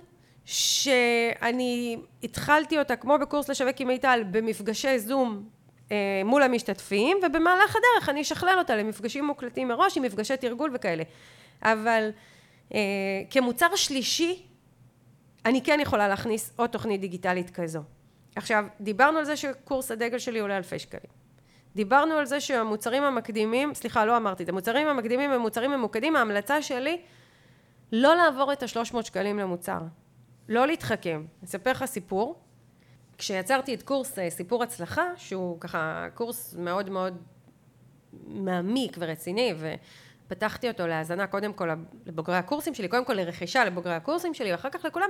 שאני התחלתי אותה כמו בקורס לשווק עם מיטל במפגשי זום אה, מול המשתתפים ובמהלך הדרך אני אשכלל אותה למפגשים מוקלטים מראש עם מפגשי תרגול וכאלה. אבל אה, כמוצר שלישי אני כן יכולה להכניס עוד תוכנית דיגיטלית כזו. עכשיו דיברנו על זה שקורס הדגל שלי עולה אלפי שקלים. דיברנו על זה שהמוצרים המקדימים סליחה לא אמרתי את המוצרים המקדימים הם מוצרים ממוקדים ההמלצה שלי לא לעבור את השלוש מאות שקלים למוצר לא להתחכם. אספר לך סיפור. כשיצרתי את קורס אה, סיפור הצלחה, שהוא ככה קורס מאוד מאוד מעמיק ורציני, ופתחתי אותו להאזנה קודם כל לבוגרי הקורסים שלי, קודם כל לרכישה לבוגרי הקורסים שלי, ואחר כך לכולם,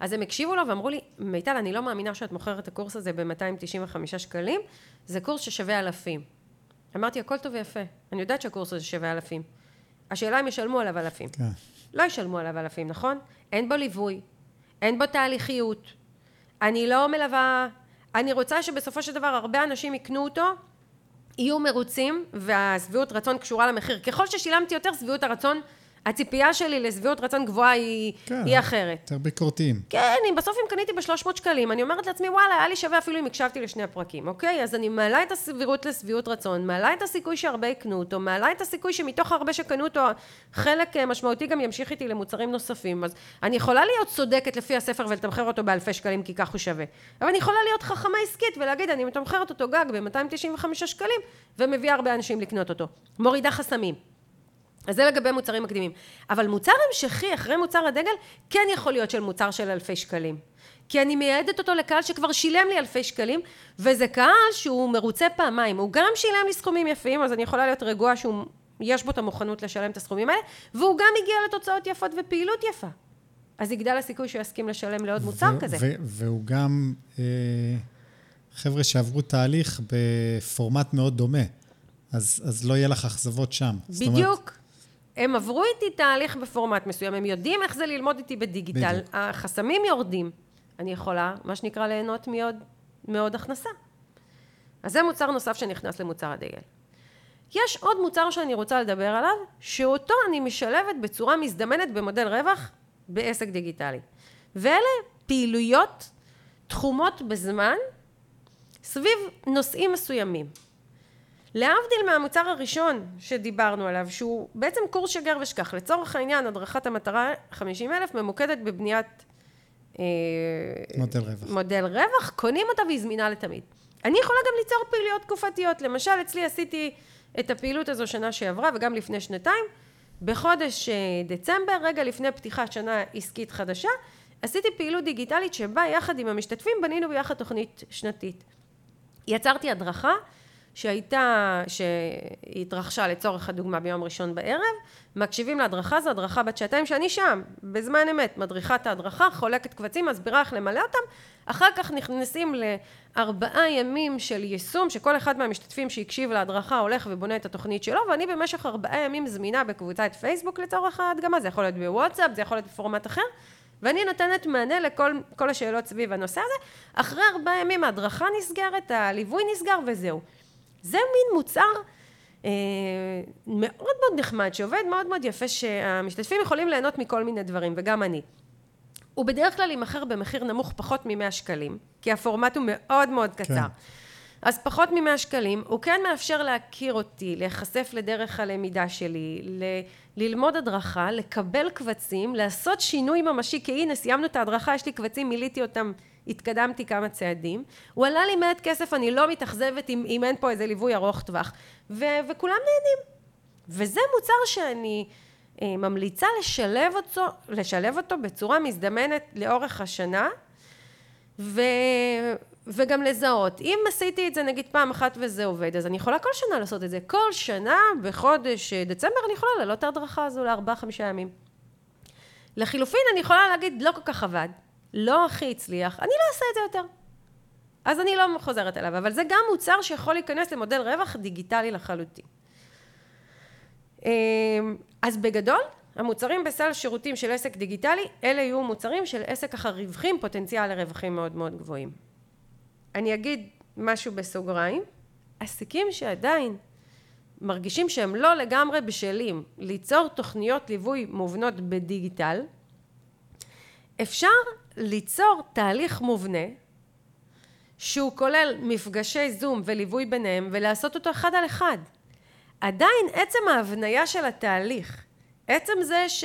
אז הם הקשיבו לו ואמרו לי, מיטל, אני לא מאמינה שאת מוכרת את הקורס הזה ב-295 שקלים, זה קורס ששווה אלפים. אמרתי, הכל טוב ויפה, אני יודעת שהקורס הזה שווה אלפים. השאלה אם ישלמו עליו אלפים. כן. לא ישלמו עליו אלפים, נכון? אין בו ליווי, אין בו תהליכיות, אני לא מלווה, אני רוצה שבסופו של דבר הרבה אנשים יקנו אותו, יהיו מרוצים והשביעות רצון קשורה למחיר. ככל ששילמתי יותר, שביעות הרצון הציפייה שלי לשביעות רצון גבוהה היא, כן, היא אחרת. יותר ביקורתיים. כן, אם בסוף אם קניתי ב-300 שקלים, אני אומרת לעצמי, וואלה, היה לי שווה אפילו אם הקשבתי לשני הפרקים, אוקיי? אז אני מעלה את הסבירות לשביעות רצון, מעלה את הסיכוי שהרבה יקנו אותו, מעלה את הסיכוי שמתוך הרבה שקנו אותו, חלק אה, משמעותי גם ימשיך איתי למוצרים נוספים. אז אני יכולה להיות צודקת לפי הספר ולתמחר אותו באלפי שקלים, כי כך הוא שווה. אבל אני יכולה להיות חכמה עסקית ולהגיד, אני מתמחרת אותו גג ב-295 שקלים, ומביאה הרבה אנשים לקנות אותו. מורידה חסמים. אז זה לגבי מוצרים מקדימים. אבל מוצר המשכי אחרי מוצר הדגל, כן יכול להיות של מוצר של אלפי שקלים. כי אני מייעדת אותו לקהל שכבר שילם לי אלפי שקלים, וזה קהל שהוא מרוצה פעמיים. הוא גם שילם לי סכומים יפים, אז אני יכולה להיות רגועה שיש בו את המוכנות לשלם את הסכומים האלה, והוא גם הגיע לתוצאות יפות ופעילות יפה. אז יגדל הסיכוי שהוא יסכים לשלם לעוד מוצר כזה. והוא גם אה, חבר'ה שעברו תהליך בפורמט מאוד דומה. אז, אז לא יהיה לך אכזבות שם. בדיוק. אומרת, הם עברו איתי תהליך בפורמט מסוים, הם יודעים איך זה ללמוד איתי בדיגיטל, בדיוק. החסמים יורדים, אני יכולה, מה שנקרא, ליהנות מעוד, מעוד הכנסה. אז זה מוצר נוסף שנכנס למוצר הדגל. יש עוד מוצר שאני רוצה לדבר עליו, שאותו אני משלבת בצורה מזדמנת במודל רווח בעסק דיגיטלי. ואלה פעילויות תחומות בזמן סביב נושאים מסוימים. להבדיל מהמוצר הראשון שדיברנו עליו, שהוא בעצם קורס שגר ושכח, לצורך העניין הדרכת המטרה 50 אלף ממוקדת בבניית אה, מודל רווח. מודל רווח, קונים אותה והיא זמינה לתמיד. אני יכולה גם ליצור פעילויות תקופתיות, למשל אצלי עשיתי את הפעילות הזו שנה שעברה וגם לפני שנתיים, בחודש אה, דצמבר, רגע לפני פתיחת שנה עסקית חדשה, עשיתי פעילות דיגיטלית שבה יחד עם המשתתפים בנינו ביחד תוכנית שנתית. יצרתי הדרכה שהייתה, שהתרחשה לצורך הדוגמה ביום ראשון בערב, מקשיבים להדרכה, זו הדרכה בת שעתיים שאני שם, בזמן אמת, מדריכה את ההדרכה, חולקת קבצים, מסבירה איך למלא אותם, אחר כך נכנסים לארבעה ימים של יישום, שכל אחד מהמשתתפים שהקשיב להדרכה הולך ובונה את התוכנית שלו, ואני במשך ארבעה ימים זמינה בקבוצת פייסבוק לצורך ההדגמה, זה יכול להיות בוואטסאפ, זה יכול להיות בפורמט אחר, ואני נותנת מענה לכל השאלות סביב הנושא הזה. אחרי ארבעה ימים ההדרכה נסגרת, הליווי נסגר וזהו. זה מין מוצר אה, מאוד מאוד נחמד, שעובד מאוד מאוד יפה, שהמשתתפים יכולים ליהנות מכל מיני דברים, וגם אני. הוא בדרך כלל יימכר במחיר נמוך פחות מ-100 שקלים, כי הפורמט הוא מאוד מאוד קצר. כן. אז פחות מ-100 שקלים, הוא כן מאפשר להכיר אותי, להיחשף לדרך הלמידה שלי, ל- ללמוד הדרכה, לקבל קבצים, לעשות שינוי ממשי, כי הנה סיימנו את ההדרכה, יש לי קבצים, מילאתי אותם, התקדמתי כמה צעדים. הוא עלה לי מעט כסף, אני לא מתאכזבת אם, אם אין פה איזה ליווי ארוך טווח. ו- וכולם נהנים. וזה מוצר שאני אה, ממליצה לשלב אותו, לשלב אותו בצורה מזדמנת לאורך השנה, ו... וגם לזהות. אם עשיתי את זה נגיד פעם אחת וזה עובד, אז אני יכולה כל שנה לעשות את זה. כל שנה, בחודש דצמבר, אני יכולה לעלות את ההדרכה הזו לארבעה, חמישה ימים. לחילופין, אני יכולה להגיד, לא כל כך עבד, לא הכי הצליח, אני לא אעשה את זה יותר. אז אני לא חוזרת אליו, אבל זה גם מוצר שיכול להיכנס למודל רווח דיגיטלי לחלוטין. אמ, אז בגדול, המוצרים בסל שירותים של עסק דיגיטלי, אלה יהיו מוצרים של עסק ככה רווחים, פוטנציאל לרווחים מאוד מאוד גבוהים. אני אגיד משהו בסוגריים, עסקים שעדיין מרגישים שהם לא לגמרי בשלים ליצור תוכניות ליווי מובנות בדיגיטל, אפשר ליצור תהליך מובנה שהוא כולל מפגשי זום וליווי ביניהם ולעשות אותו אחד על אחד. עדיין עצם ההבניה של התהליך, עצם זה ש,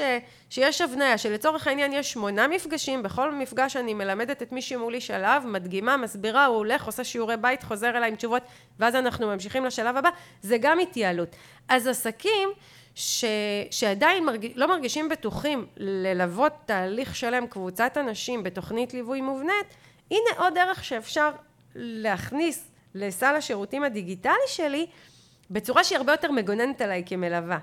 שיש הבניה, שלצורך העניין יש שמונה מפגשים, בכל מפגש אני מלמדת את מי שמולי שלב, מדגימה, מסבירה, הוא הולך, עושה שיעורי בית, חוזר אליי עם תשובות, ואז אנחנו ממשיכים לשלב הבא, זה גם התייעלות. אז עסקים ש, שעדיין מרג, לא מרגישים בטוחים ללוות תהליך שלם, קבוצת אנשים בתוכנית ליווי מובנית, הנה עוד דרך שאפשר להכניס לסל השירותים הדיגיטלי שלי, בצורה שהיא הרבה יותר מגוננת עליי כמלווה.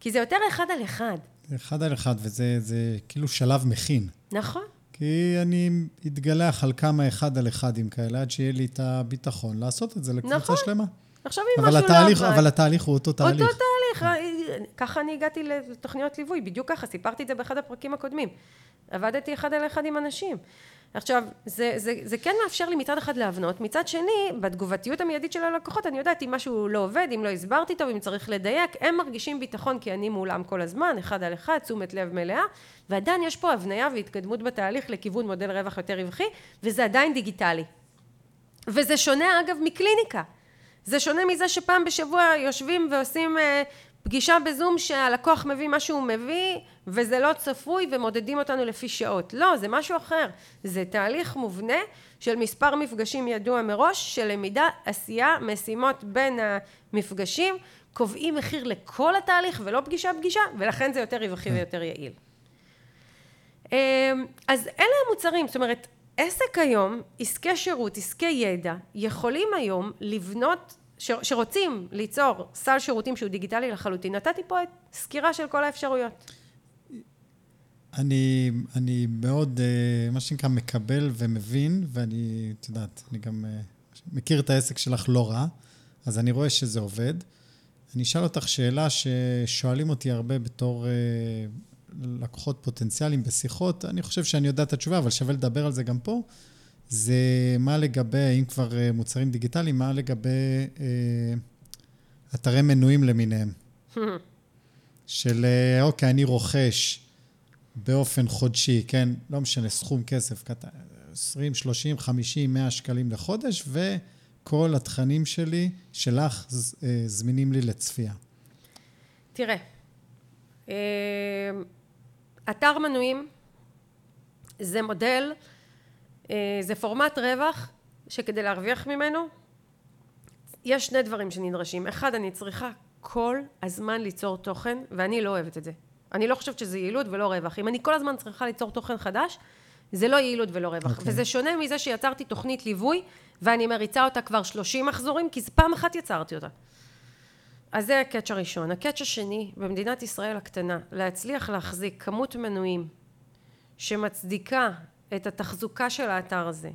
כי זה יותר אחד על אחד. זה אחד על אחד, וזה זה כאילו שלב מכין. נכון. כי אני אתגלח על כמה אחד על אחדים כאלה, עד שיהיה לי את הביטחון לעשות את זה לקבוצה נכון. שלמה. עכשיו אם אבל משהו התהליך, לא עבד... אבל התהליך הוא אותו תהליך. אותו תהליך. ככה אני הגעתי לתוכניות ליווי, בדיוק ככה, סיפרתי את זה באחד הפרקים הקודמים. עבדתי אחד על אחד עם אנשים. עכשיו, זה, זה, זה כן מאפשר לי מצד אחד להבנות, מצד שני, בתגובתיות המיידית של הלקוחות, אני יודעת אם משהו לא עובד, אם לא הסברתי טוב, אם צריך לדייק, הם מרגישים ביטחון כי אני מולם כל הזמן, אחד על אחד, תשומת לב מלאה, ועדיין יש פה הבניה והתקדמות בתהליך לכיוון מודל רווח יותר רווחי, וזה עדיין דיגיטלי. וזה שונה אגב מקליניקה. זה שונה מזה שפעם בשבוע יושבים ועושים אה, פגישה בזום שהלקוח מביא מה שהוא מביא וזה לא צפוי ומודדים אותנו לפי שעות. לא, זה משהו אחר. זה תהליך מובנה של מספר מפגשים ידוע מראש של למידה, עשייה, משימות בין המפגשים, קובעים מחיר לכל התהליך ולא פגישה פגישה ולכן זה יותר רווחי ויותר יעיל. אמ, אז אלה המוצרים, זאת אומרת עסק היום, עסקי שירות, עסקי ידע, יכולים היום לבנות שרוצים ליצור סל שירותים שהוא דיגיטלי לחלוטין, נתתי פה את סקירה של כל האפשרויות. אני, אני מאוד, אה, מה שנקרא, מקבל ומבין, ואני, את יודעת, אני גם אה, מכיר את העסק שלך לא רע, אז אני רואה שזה עובד. אני אשאל אותך שאלה ששואלים אותי הרבה בתור אה, לקוחות פוטנציאליים בשיחות, אני חושב שאני יודע את התשובה, אבל שווה לדבר על זה גם פה. זה מה לגבי, אם כבר מוצרים דיגיטליים, מה לגבי אה, אתרי מנויים למיניהם. של, אוקיי, אני רוכש באופן חודשי, כן? לא משנה, סכום כסף קטן, 20, 30, 50, 100 שקלים לחודש, וכל התכנים שלי, שלך, זמינים לי לצפייה. תראה, אתר מנויים זה מודל אה, זה פורמט רווח שכדי להרוויח ממנו יש שני דברים שנדרשים. אחד, אני צריכה כל הזמן ליצור תוכן, ואני לא אוהבת את זה. אני לא חושבת שזה יעילות ולא רווח. אם אני כל הזמן צריכה ליצור תוכן חדש, זה לא יעילות ולא רווח. Okay. אוקיי. וזה שונה מזה שיצרתי תוכנית ליווי, ואני מריצה אותה כבר 30 מחזורים, כי פעם אחת יצרתי אותה. אז זה הקאץ' הראשון. הקאץ' השני, במדינת ישראל הקטנה, להצליח להחזיק כמות מנויים שמצדיקה את התחזוקה של האתר הזה,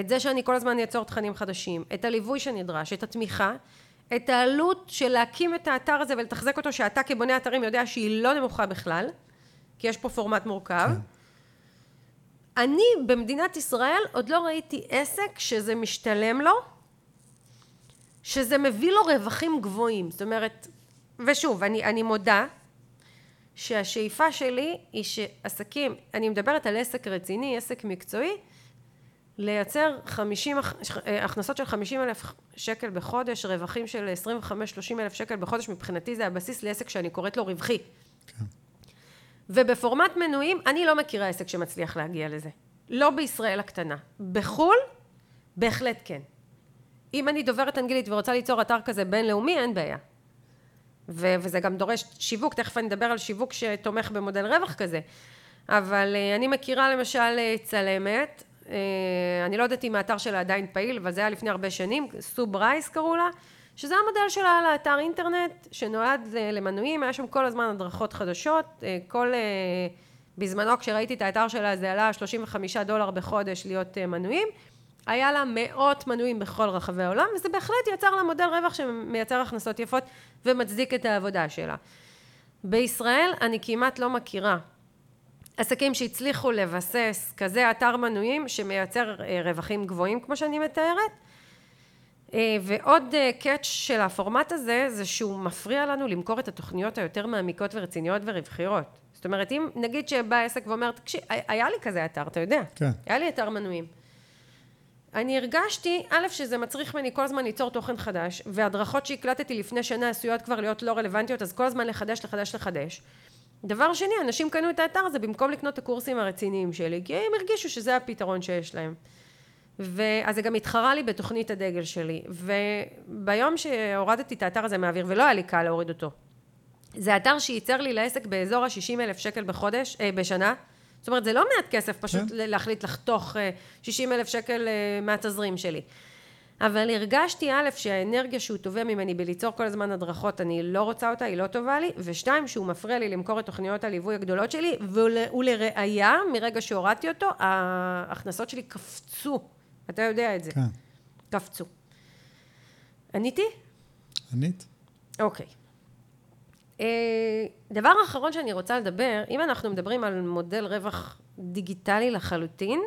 את זה שאני כל הזמן אעצור תכנים חדשים, את הליווי שנדרש, את התמיכה, את העלות של להקים את האתר הזה ולתחזק אותו, שאתה כבונה אתרים יודע שהיא לא נמוכה בכלל, כי יש פה פורמט מורכב. כן. אני במדינת ישראל עוד לא ראיתי עסק שזה משתלם לו, שזה מביא לו רווחים גבוהים. זאת אומרת, ושוב, אני, אני מודה שהשאיפה שלי היא שעסקים, אני מדברת על עסק רציני, עסק מקצועי, לייצר 50, אה, הכנסות של 50 אלף שקל בחודש, רווחים של 25-30 אלף שקל בחודש, מבחינתי זה הבסיס לעסק שאני קוראת לו רווחי. כן. ובפורמט מנויים, אני לא מכירה עסק שמצליח להגיע לזה. לא בישראל הקטנה. בחו"ל, בהחלט כן. אם אני דוברת אנגלית ורוצה ליצור אתר כזה בינלאומי, אין בעיה. ו- וזה גם דורש שיווק, תכף אני אדבר על שיווק שתומך במודל רווח כזה. אבל uh, אני מכירה למשל uh, צלמת, uh, אני לא יודעת אם האתר שלה עדיין פעיל, אבל זה היה לפני הרבה שנים, סו ברייס קראו לה, שזה המודל שלה לאתר אינטרנט, שנועד uh, למנויים, היה שם כל הזמן הדרכות חדשות, uh, כל... Uh, בזמנו כשראיתי את האתר שלה זה עלה 35 דולר בחודש להיות uh, מנויים. היה לה מאות מנויים בכל רחבי העולם, וזה בהחלט יצר לה מודל רווח שמייצר הכנסות יפות ומצדיק את העבודה שלה. בישראל אני כמעט לא מכירה עסקים שהצליחו לבסס כזה אתר מנויים שמייצר אה, רווחים גבוהים כמו שאני מתארת. אה, ועוד קאץ' אה, של הפורמט הזה, זה שהוא מפריע לנו למכור את התוכניות היותר מעמיקות ורציניות ורווחיות. זאת אומרת, אם נגיד שבא עסק ואומר, תקשיב, היה לי כזה אתר, אתה יודע? כן. היה לי אתר מנויים. אני הרגשתי, א', שזה מצריך ממני כל הזמן ליצור תוכן חדש, והדרכות שהקלטתי לפני שנה עשויות כבר להיות לא רלוונטיות, אז כל הזמן לחדש, לחדש, לחדש. דבר שני, אנשים קנו את האתר הזה במקום לקנות את הקורסים הרציניים שלי, כי הם הרגישו שזה הפתרון שיש להם. ואז זה גם התחרה לי בתוכנית הדגל שלי. וביום שהורדתי את האתר הזה מהאוויר, ולא היה לי קל להוריד אותו, זה אתר שייצר לי לעסק באזור ה-60 אלף שקל בחודש, אה, בשנה, זאת אומרת, זה לא מעט כסף פשוט כן. להחליט לחתוך 60 אה, אלף שקל אה, מהתזרים שלי. אבל הרגשתי, א', שהאנרגיה שהוא תובע ממני בליצור כל הזמן הדרכות, אני לא רוצה אותה, היא לא טובה לי, ושתיים, שהוא מפריע לי למכור את תוכניות הליווי הגדולות שלי, ולראיה, מרגע שהורדתי אותו, ההכנסות שלי קפצו. אתה יודע את זה. כן. קפצו. עניתי? ענית. אוקיי. אה, דבר אחרון שאני רוצה לדבר, אם אנחנו מדברים על מודל רווח דיגיטלי לחלוטין,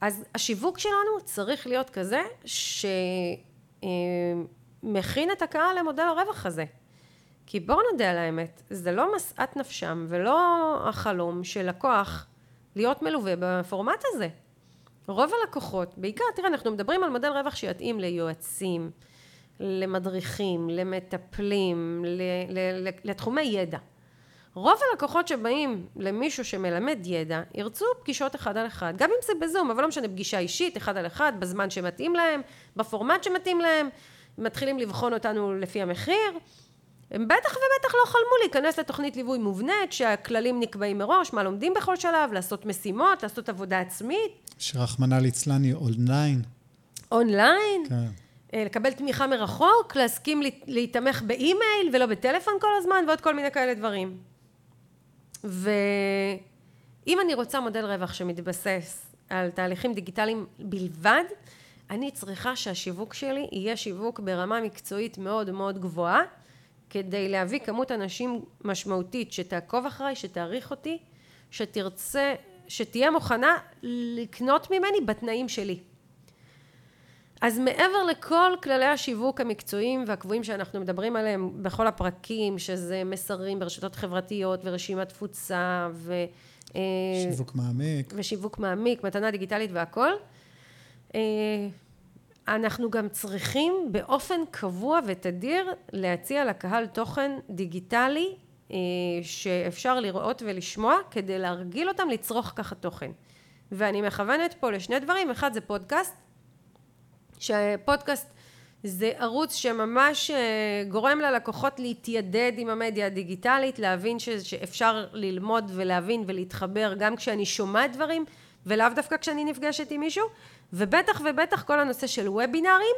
אז השיווק שלנו צריך להיות כזה שמכין את הקהל למודל הרווח הזה. כי בואו נודה על האמת, זה לא משאת נפשם ולא החלום של לקוח להיות מלווה בפורמט הזה. רוב הלקוחות, בעיקר, תראה, אנחנו מדברים על מודל רווח שיתאים ליועצים, למדריכים, למטפלים, לתחומי ידע. רוב הלקוחות שבאים למישהו שמלמד ידע, ירצו פגישות אחד על אחד, גם אם זה בזום, אבל לא משנה, פגישה אישית, אחד על אחד, בזמן שמתאים להם, בפורמט שמתאים להם, מתחילים לבחון אותנו לפי המחיר. הם בטח ובטח לא חלמו להיכנס לתוכנית ליווי מובנית, שהכללים נקבעים מראש, מה לומדים בכל שלב, לעשות משימות, לעשות עבודה עצמית. שרחמנא ליצלן היא אונליין. אונליין? כן. אה, לקבל תמיכה מרחוק, להסכים להיתמך באימייל ולא בטלפון כל הזמן, ועוד כל מיני כאלה דברים. ואם אני רוצה מודל רווח שמתבסס על תהליכים דיגיטליים בלבד, אני צריכה שהשיווק שלי יהיה שיווק ברמה מקצועית מאוד מאוד גבוהה, כדי להביא כמות אנשים משמעותית שתעקוב אחריי, שתעריך אותי, שתרצה, שתהיה מוכנה לקנות ממני בתנאים שלי. אז מעבר לכל כללי השיווק המקצועיים והקבועים שאנחנו מדברים עליהם בכל הפרקים, שזה מסרים ברשתות חברתיות ורשימת תפוצה ו... אה, שיווק מעמיק. ושיווק מעמיק, מתנה דיגיטלית והכל, אה, אנחנו גם צריכים באופן קבוע ותדיר להציע לקהל תוכן דיגיטלי אה, שאפשר לראות ולשמוע כדי להרגיל אותם לצרוך ככה תוכן. ואני מכוונת פה לשני דברים, אחד זה פודקאסט שפודקאסט זה ערוץ שממש אה, גורם ללקוחות להתיידד עם המדיה הדיגיטלית, להבין ש, שאפשר ללמוד ולהבין ולהתחבר גם כשאני שומעת דברים ולאו דווקא כשאני נפגשת עם מישהו, ובטח ובטח כל הנושא של וובינארים,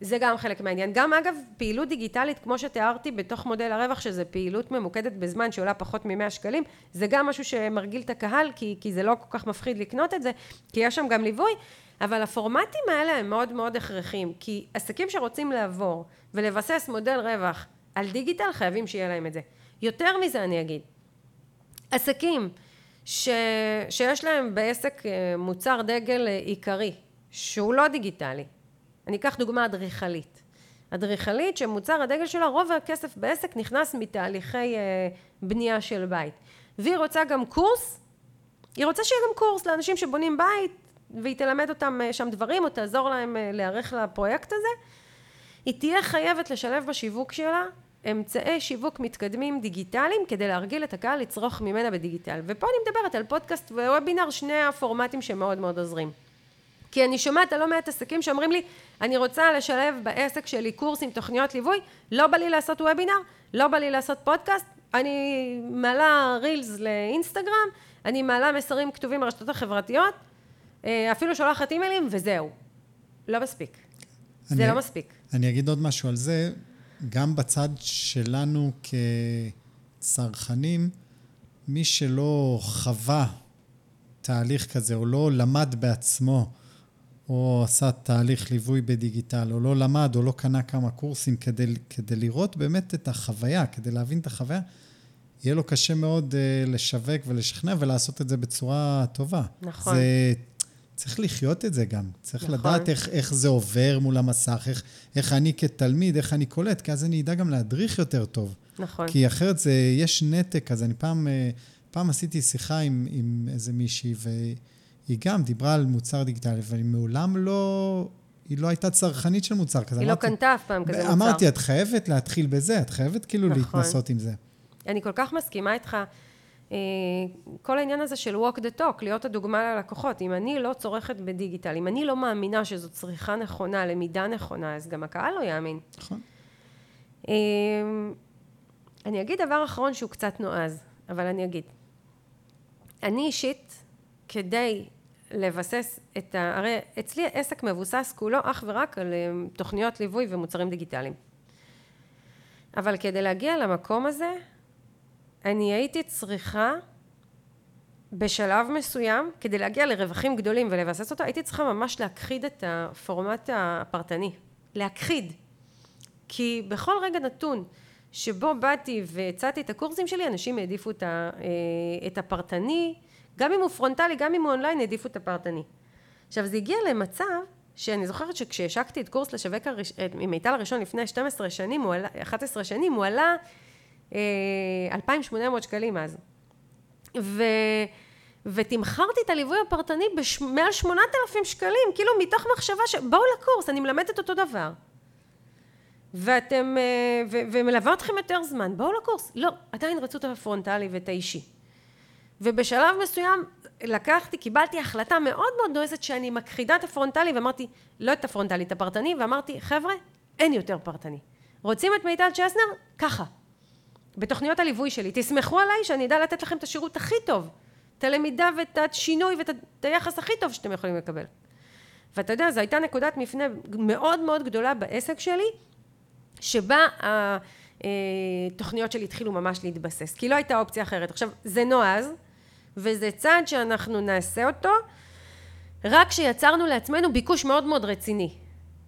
זה גם חלק מהעניין. גם אגב, פעילות דיגיטלית, כמו שתיארתי בתוך מודל הרווח, שזה פעילות ממוקדת בזמן שעולה פחות מ-100 שקלים, זה גם משהו שמרגיל את הקהל, כי, כי זה לא כל כך מפחיד לקנות את זה, כי יש שם גם ליווי, אבל הפורמטים האלה הם מאוד מאוד הכרחיים, כי עסקים שרוצים לעבור ולבסס מודל רווח על דיגיטל, חייבים שיהיה להם את זה. יותר מזה אני אגיד, עסקים ש... שיש להם בעסק אה, מוצר דגל אה, עיקרי, שהוא לא דיגיטלי, אני אקח דוגמה אדריכלית. אדריכלית שמוצר הדגל שלה, רוב הכסף בעסק נכנס מתהליכי אה, בנייה של בית. והיא רוצה גם קורס היא רוצה שיהיה גם קורס לאנשים שבונים בית, והיא תלמד אותם אה, שם דברים, או תעזור להם אה, להיערך לפרויקט הזה. היא תהיה חייבת לשלב בשיווק שלה אמצעי שיווק מתקדמים דיגיטליים כדי להרגיל את הקהל לצרוך ממנה בדיגיטל. ופה אני מדברת על פודקאסט ווובינר, שני הפורמטים שמאוד מאוד עוזרים. כי אני שומעת על לא מעט עסקים שאומרים לי, אני רוצה לשלב בעסק שלי קורס עם תוכניות ליווי, לא בא לי לעשות וובינר, לא בא לי לעשות פודקאסט, אני מעלה רילס לאינסטגרם, אני מעלה מסרים כתובים ברשתות החברתיות, אה, אפילו שולחת אימיילים, וזהו. לא מספיק. אני, זה לא מספיק. אני אגיד עוד משהו על זה. גם בצד שלנו כצרכנים, מי שלא חווה תהליך כזה, או לא למד בעצמו, או עשה תהליך ליווי בדיגיטל, או לא למד, או לא קנה כמה קורסים כדי, כדי לראות באמת את החוויה, כדי להבין את החוויה, יהיה לו קשה מאוד uh, לשווק ולשכנע ולעשות את זה בצורה טובה. נכון. זה צריך לחיות את זה גם. צריך נכון. לדעת איך, איך זה עובר מול המסך, איך, איך אני כתלמיד, איך אני קולט, כי אז אני אדע גם להדריך יותר טוב. נכון. כי אחרת זה, יש נתק, אז אני פעם, אה, פעם עשיתי שיחה עם, עם איזה מישהי, והיא גם דיברה על מוצר דיגיטלי, אבל היא מעולם לא... היא לא הייתה צרכנית של מוצר כזה. היא לא אמרתי, לא קנתה אף פעם כזה מוצר. אמרתי, את חייבת להתחיל בזה, את חייבת כאילו נכון. להתנסות עם זה. אני כל כך מסכימה איתך. אה, כל העניין הזה של walk the talk, להיות הדוגמה ללקוחות. אם אני לא צורכת בדיגיטל, אם אני לא מאמינה שזו צריכה נכונה, למידה נכונה, אז גם הקהל לא יאמין. נכון. אה, אני אגיד דבר אחרון שהוא קצת נועז, אבל אני אגיד. אני אישית, כדי לבסס את ה... הרי אצלי עסק מבוסס כולו אך ורק על אה, תוכניות ליווי ומוצרים דיגיטליים. אבל כדי להגיע למקום הזה, אני הייתי צריכה בשלב מסוים, כדי להגיע לרווחים גדולים ולבסס אותו, הייתי צריכה ממש להכחיד את הפורמט הפרטני. להכחיד. כי בכל רגע נתון שבו באתי והצעתי את הקורסים שלי, אנשים העדיפו את, אה, הפרטני, גם אם הוא פרונטלי, גם אם הוא אונליין, העדיפו את הפרטני. עכשיו, זה הגיע למצב שאני זוכרת שכשהשקתי את קורס לשווק הראש, את מיטל הראשון לפני 12 שנים, הוא עלה, 11 שנים, הוא עלה 2,800 אה, שקלים אז. ו... ומכרתי את הליווי הפרטני במעל 8,000 שקלים, כאילו מתוך מחשבה ש... בואו לקורס, אני מלמדת אותו דבר. ואתם, אה, ו... ומלווה אתכם יותר זמן, בואו לקורס. לא, עדיין רצו את הפרונטלי ואת האישי. ובשלב מסוים לקחתי, קיבלתי החלטה מאוד מאוד נועזת שאני מכחידה את הפרונטלי ואמרתי, לא את הפרונטלי, את הפרטני, ואמרתי, חבר'ה, אין יותר פרטני. רוצים את מיטל צ'סנר? ככה. בתוכניות הליווי שלי, תסמכו עליי שאני אדע לתת לכם את השירות הכי טוב, את הלמידה ואת השינוי ואת היחס הכי טוב שאתם יכולים לקבל. ואתה יודע, זו הייתה נקודת מפנה מאוד מאוד גדולה בעסק שלי, שבה התוכניות שלי התחילו ממש להתבסס, כי לא הייתה אופציה אחרת. עכשיו, זה נועז, וזה צעד שאנחנו נעשה אותו, רק כשיצרנו לעצמנו ביקוש מאוד מאוד רציני,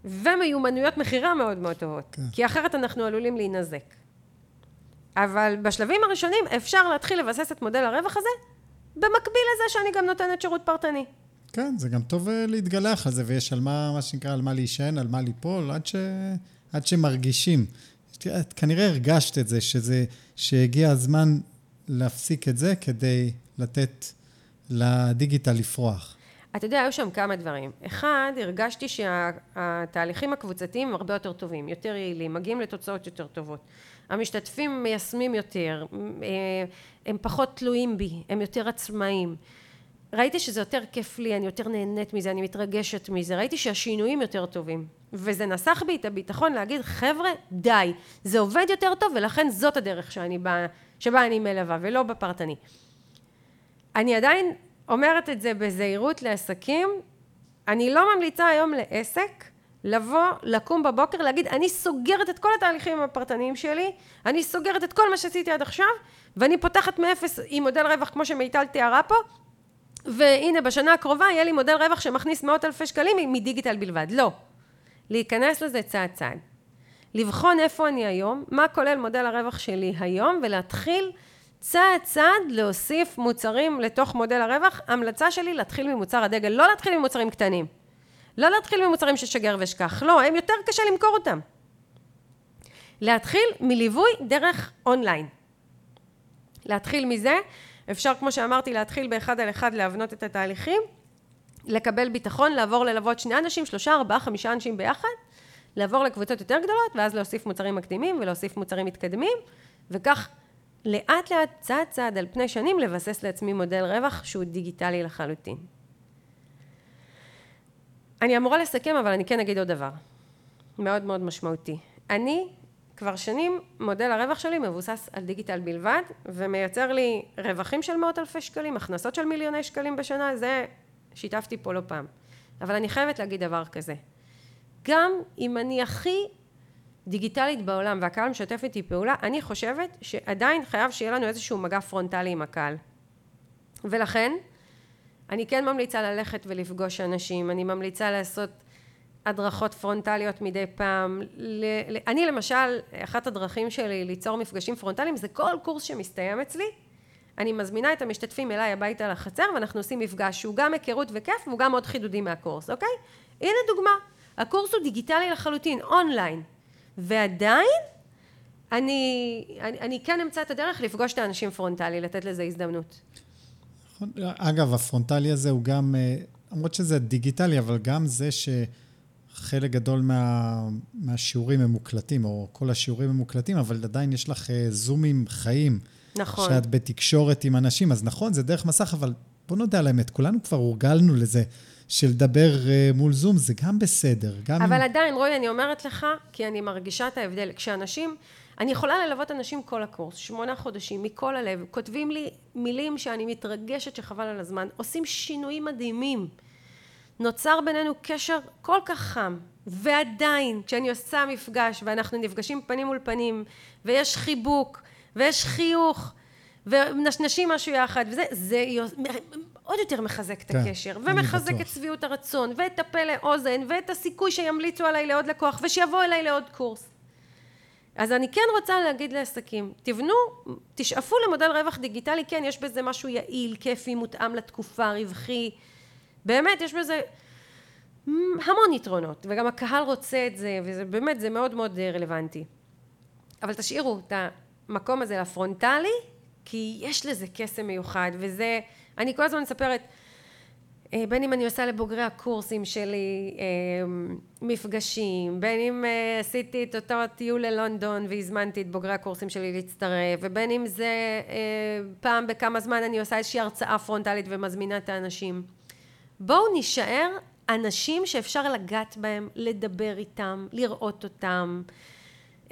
ומיומנויות מכירה מאוד מאוד טובות, כן. כי אחרת אנחנו עלולים להינזק. אבל בשלבים הראשונים אפשר להתחיל לבסס את מודל הרווח הזה, במקביל לזה שאני גם נותנת שירות פרטני. כן, זה גם טוב אה, להתגלח על זה, ויש על מה, מה שנקרא, על מה להישען, על מה ליפול, עד, ש... עד שמרגישים. את כנראה הרגשת את זה, שזה, שהגיע הזמן להפסיק את זה כדי לתת לדיגיטל לפרוח. אתה יודע, היו שם כמה דברים. אחד, הרגשתי שהתהליכים הקבוצתיים הרבה יותר טובים, יותר יעילים, מגיעים לתוצאות יותר טובות. המשתתפים מיישמים יותר, אה, הם פחות תלויים בי, הם יותר עצמאיים. ראיתי שזה יותר כיף לי, אני יותר נהנית מזה, אני מתרגשת מזה, ראיתי שהשינויים יותר טובים. וזה נסח בי את הביטחון להגיד, חבר'ה, די, זה עובד יותר טוב ולכן זאת הדרך שאני בא, שבה אני מלווה, ולא בפרטני. אני עדיין אומרת את זה בזהירות לעסקים, אני לא ממליצה היום לעסק לבוא, לקום בבוקר, להגיד, אני סוגרת את כל התהליכים הפרטניים שלי, אני סוגרת את כל מה שעשיתי עד עכשיו, ואני פותחת מאפס עם מודל רווח כמו שמיטל תיארה פה, והנה בשנה הקרובה יהיה לי מודל רווח שמכניס מאות אלפי שקלים מדיגיטל בלבד. לא. להיכנס לזה צעד צעד. לבחון איפה אני היום, מה כולל מודל הרווח שלי היום, ולהתחיל צעד צעד להוסיף מוצרים לתוך מודל הרווח. המלצה שלי להתחיל ממוצר הדגל, לא להתחיל ממוצרים קטנים. לא להתחיל ממוצרים של שגר ושכח, לא, הם יותר קשה למכור אותם. להתחיל מליווי דרך אונליין. להתחיל מזה, אפשר, כמו שאמרתי, להתחיל באחד על אחד להבנות את התהליכים, לקבל ביטחון, לעבור ללוות שני אנשים, שלושה, ארבעה, חמישה אנשים ביחד, לעבור לקבוצות יותר גדולות, ואז להוסיף מוצרים מקדימים ולהוסיף מוצרים מתקדמים, וכך לאט לאט, צעד צעד, על פני שנים, לבסס לעצמי מודל רווח שהוא דיגיטלי לחלוטין. אני אמורה לסכם, אבל אני כן אגיד עוד דבר, מאוד מאוד משמעותי. אני כבר שנים, מודל הרווח שלי מבוסס על דיגיטל בלבד, ומייצר לי רווחים של מאות אלפי שקלים, הכנסות של מיליוני שקלים בשנה, זה שיתפתי פה לא פעם. אבל אני חייבת להגיד דבר כזה. גם אם אני הכי דיגיטלית בעולם והקהל משתף איתי פעולה, אני חושבת שעדיין חייב שיהיה לנו איזשהו מגע פרונטלי עם הקהל. ולכן, אני כן ממליצה ללכת ולפגוש אנשים, אני ממליצה לעשות הדרכות פרונטליות מדי פעם. אני למשל, אחת הדרכים שלי ליצור מפגשים פרונטליים זה כל קורס שמסתיים אצלי, אני מזמינה את המשתתפים אליי הביתה לחצר ואנחנו עושים מפגש שהוא גם היכרות וכיף והוא גם עוד חידודים מהקורס, אוקיי? הנה דוגמה, הקורס הוא דיגיטלי לחלוטין, אונליין, ועדיין אני, אני, אני כן אמצא את הדרך לפגוש את האנשים פרונטלי, לתת לזה הזדמנות. נכון. אגב, הפרונטלי הזה הוא גם, אה, למרות שזה דיגיטלי, אבל גם זה שחלק גדול מה, מהשיעורים הם מוקלטים, או כל השיעורים הם מוקלטים, אבל עדיין יש לך אה, זומים חיים. נכון. שאת בתקשורת עם אנשים, אז נכון, זה דרך מסך, אבל בוא נודה על האמת, כולנו כבר הורגלנו לזה. של לדבר uh, מול זום, זה גם בסדר. גם אבל אם... עדיין, רועי, אני אומרת לך, כי אני מרגישה את ההבדל. כשאנשים, אני יכולה ללוות אנשים כל הקורס, שמונה חודשים, מכל הלב, כותבים לי מילים שאני מתרגשת שחבל על הזמן, עושים שינויים מדהימים. נוצר בינינו קשר כל כך חם, ועדיין, כשאני עושה מפגש, ואנחנו נפגשים פנים מול פנים, ויש חיבוק, ויש חיוך, ומנשנשים משהו יחד, וזה זה עוד יותר מחזק את כן, הקשר, ומחזק את שביעות הרצון, ואת הפה לאוזן, ואת הסיכוי שימליצו עליי לעוד לקוח, ושיבואו אליי לעוד קורס. אז אני כן רוצה להגיד לעסקים, תבנו, תשאפו למודל רווח דיגיטלי, כן, יש בזה משהו יעיל, כיפי, מותאם לתקופה, רווחי, באמת, יש בזה המון יתרונות, וגם הקהל רוצה את זה, וזה באמת, זה מאוד מאוד רלוונטי. אבל תשאירו את המקום הזה לפרונטלי, כי יש לזה קסם מיוחד, וזה, אני כל הזמן מספרת, אה, בין אם אני עושה לבוגרי הקורסים שלי אה, מפגשים, בין אם אה, עשיתי את אותו טיול ללונדון והזמנתי את בוגרי הקורסים שלי להצטרף, ובין אם זה פעם בכמה זמן אני עושה איזושהי הרצאה פרונטלית ומזמינה את האנשים. בואו נישאר אנשים שאפשר לגעת בהם, לדבר איתם, לראות אותם,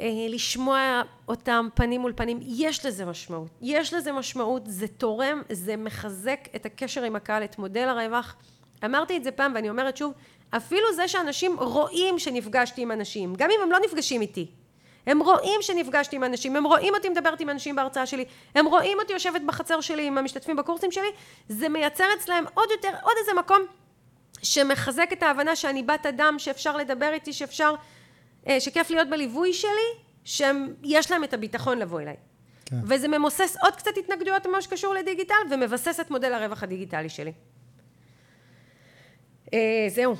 אה, לשמוע אותם פנים מול פנים, יש לזה משמעות. יש לזה משמעות, זה תורם, זה מחזק את הקשר עם הקהל, את מודל הרווח. אמרתי את זה פעם ואני אומרת שוב, אפילו זה שאנשים רואים שנפגשתי עם אנשים, גם אם הם לא נפגשים איתי, הם רואים שנפגשתי עם אנשים, הם רואים אותי מדברת עם אנשים בהרצאה שלי, הם רואים אותי יושבת בחצר שלי עם המשתתפים בקורסים שלי, זה מייצר אצלם עוד יותר, עוד איזה מקום שמחזק את ההבנה שאני בת אדם, שאפשר לדבר איתי, שאפשר אה, שכיף להיות בליווי שלי, שיש להם את הביטחון לבוא אליי. כן. וזה ממוסס עוד קצת התנגדויות במה שקשור לדיגיטל, ומבסס את מודל הרווח הדיגיטלי שלי. אה, זהו.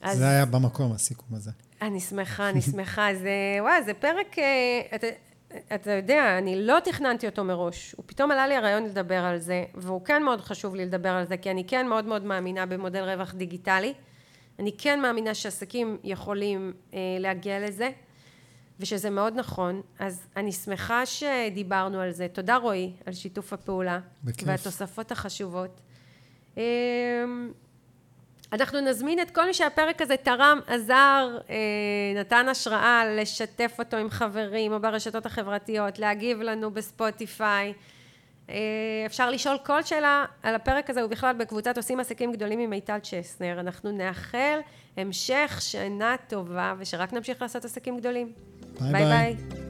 אז... זה היה במקום, הסיכום הזה. אני שמחה, אני שמחה. זה, וואי, זה פרק, אה, אתה, אתה יודע, אני לא תכננתי אותו מראש. הוא פתאום עלה לי הרעיון לדבר על זה, והוא כן מאוד חשוב לי לדבר על זה, כי אני כן מאוד מאוד מאמינה במודל רווח דיגיטלי. אני כן מאמינה שעסקים יכולים אה, להגיע לזה, ושזה מאוד נכון. אז אני שמחה שדיברנו על זה. תודה רועי על שיתוף הפעולה. בכיף. והתוספות החשובות. אה, אנחנו נזמין את כל מי שהפרק הזה תרם, עזר, אה, נתן השראה, לשתף אותו עם חברים או ברשתות החברתיות, להגיב לנו בספוטיפיי. אה, אפשר לשאול כל שאלה על הפרק הזה ובכלל בקבוצת עושים עסקים גדולים עם מיטל צ'סנר. אנחנו נאחל המשך שנה טובה ושרק נמשיך לעשות עסקים גדולים. ביי ביי. ביי.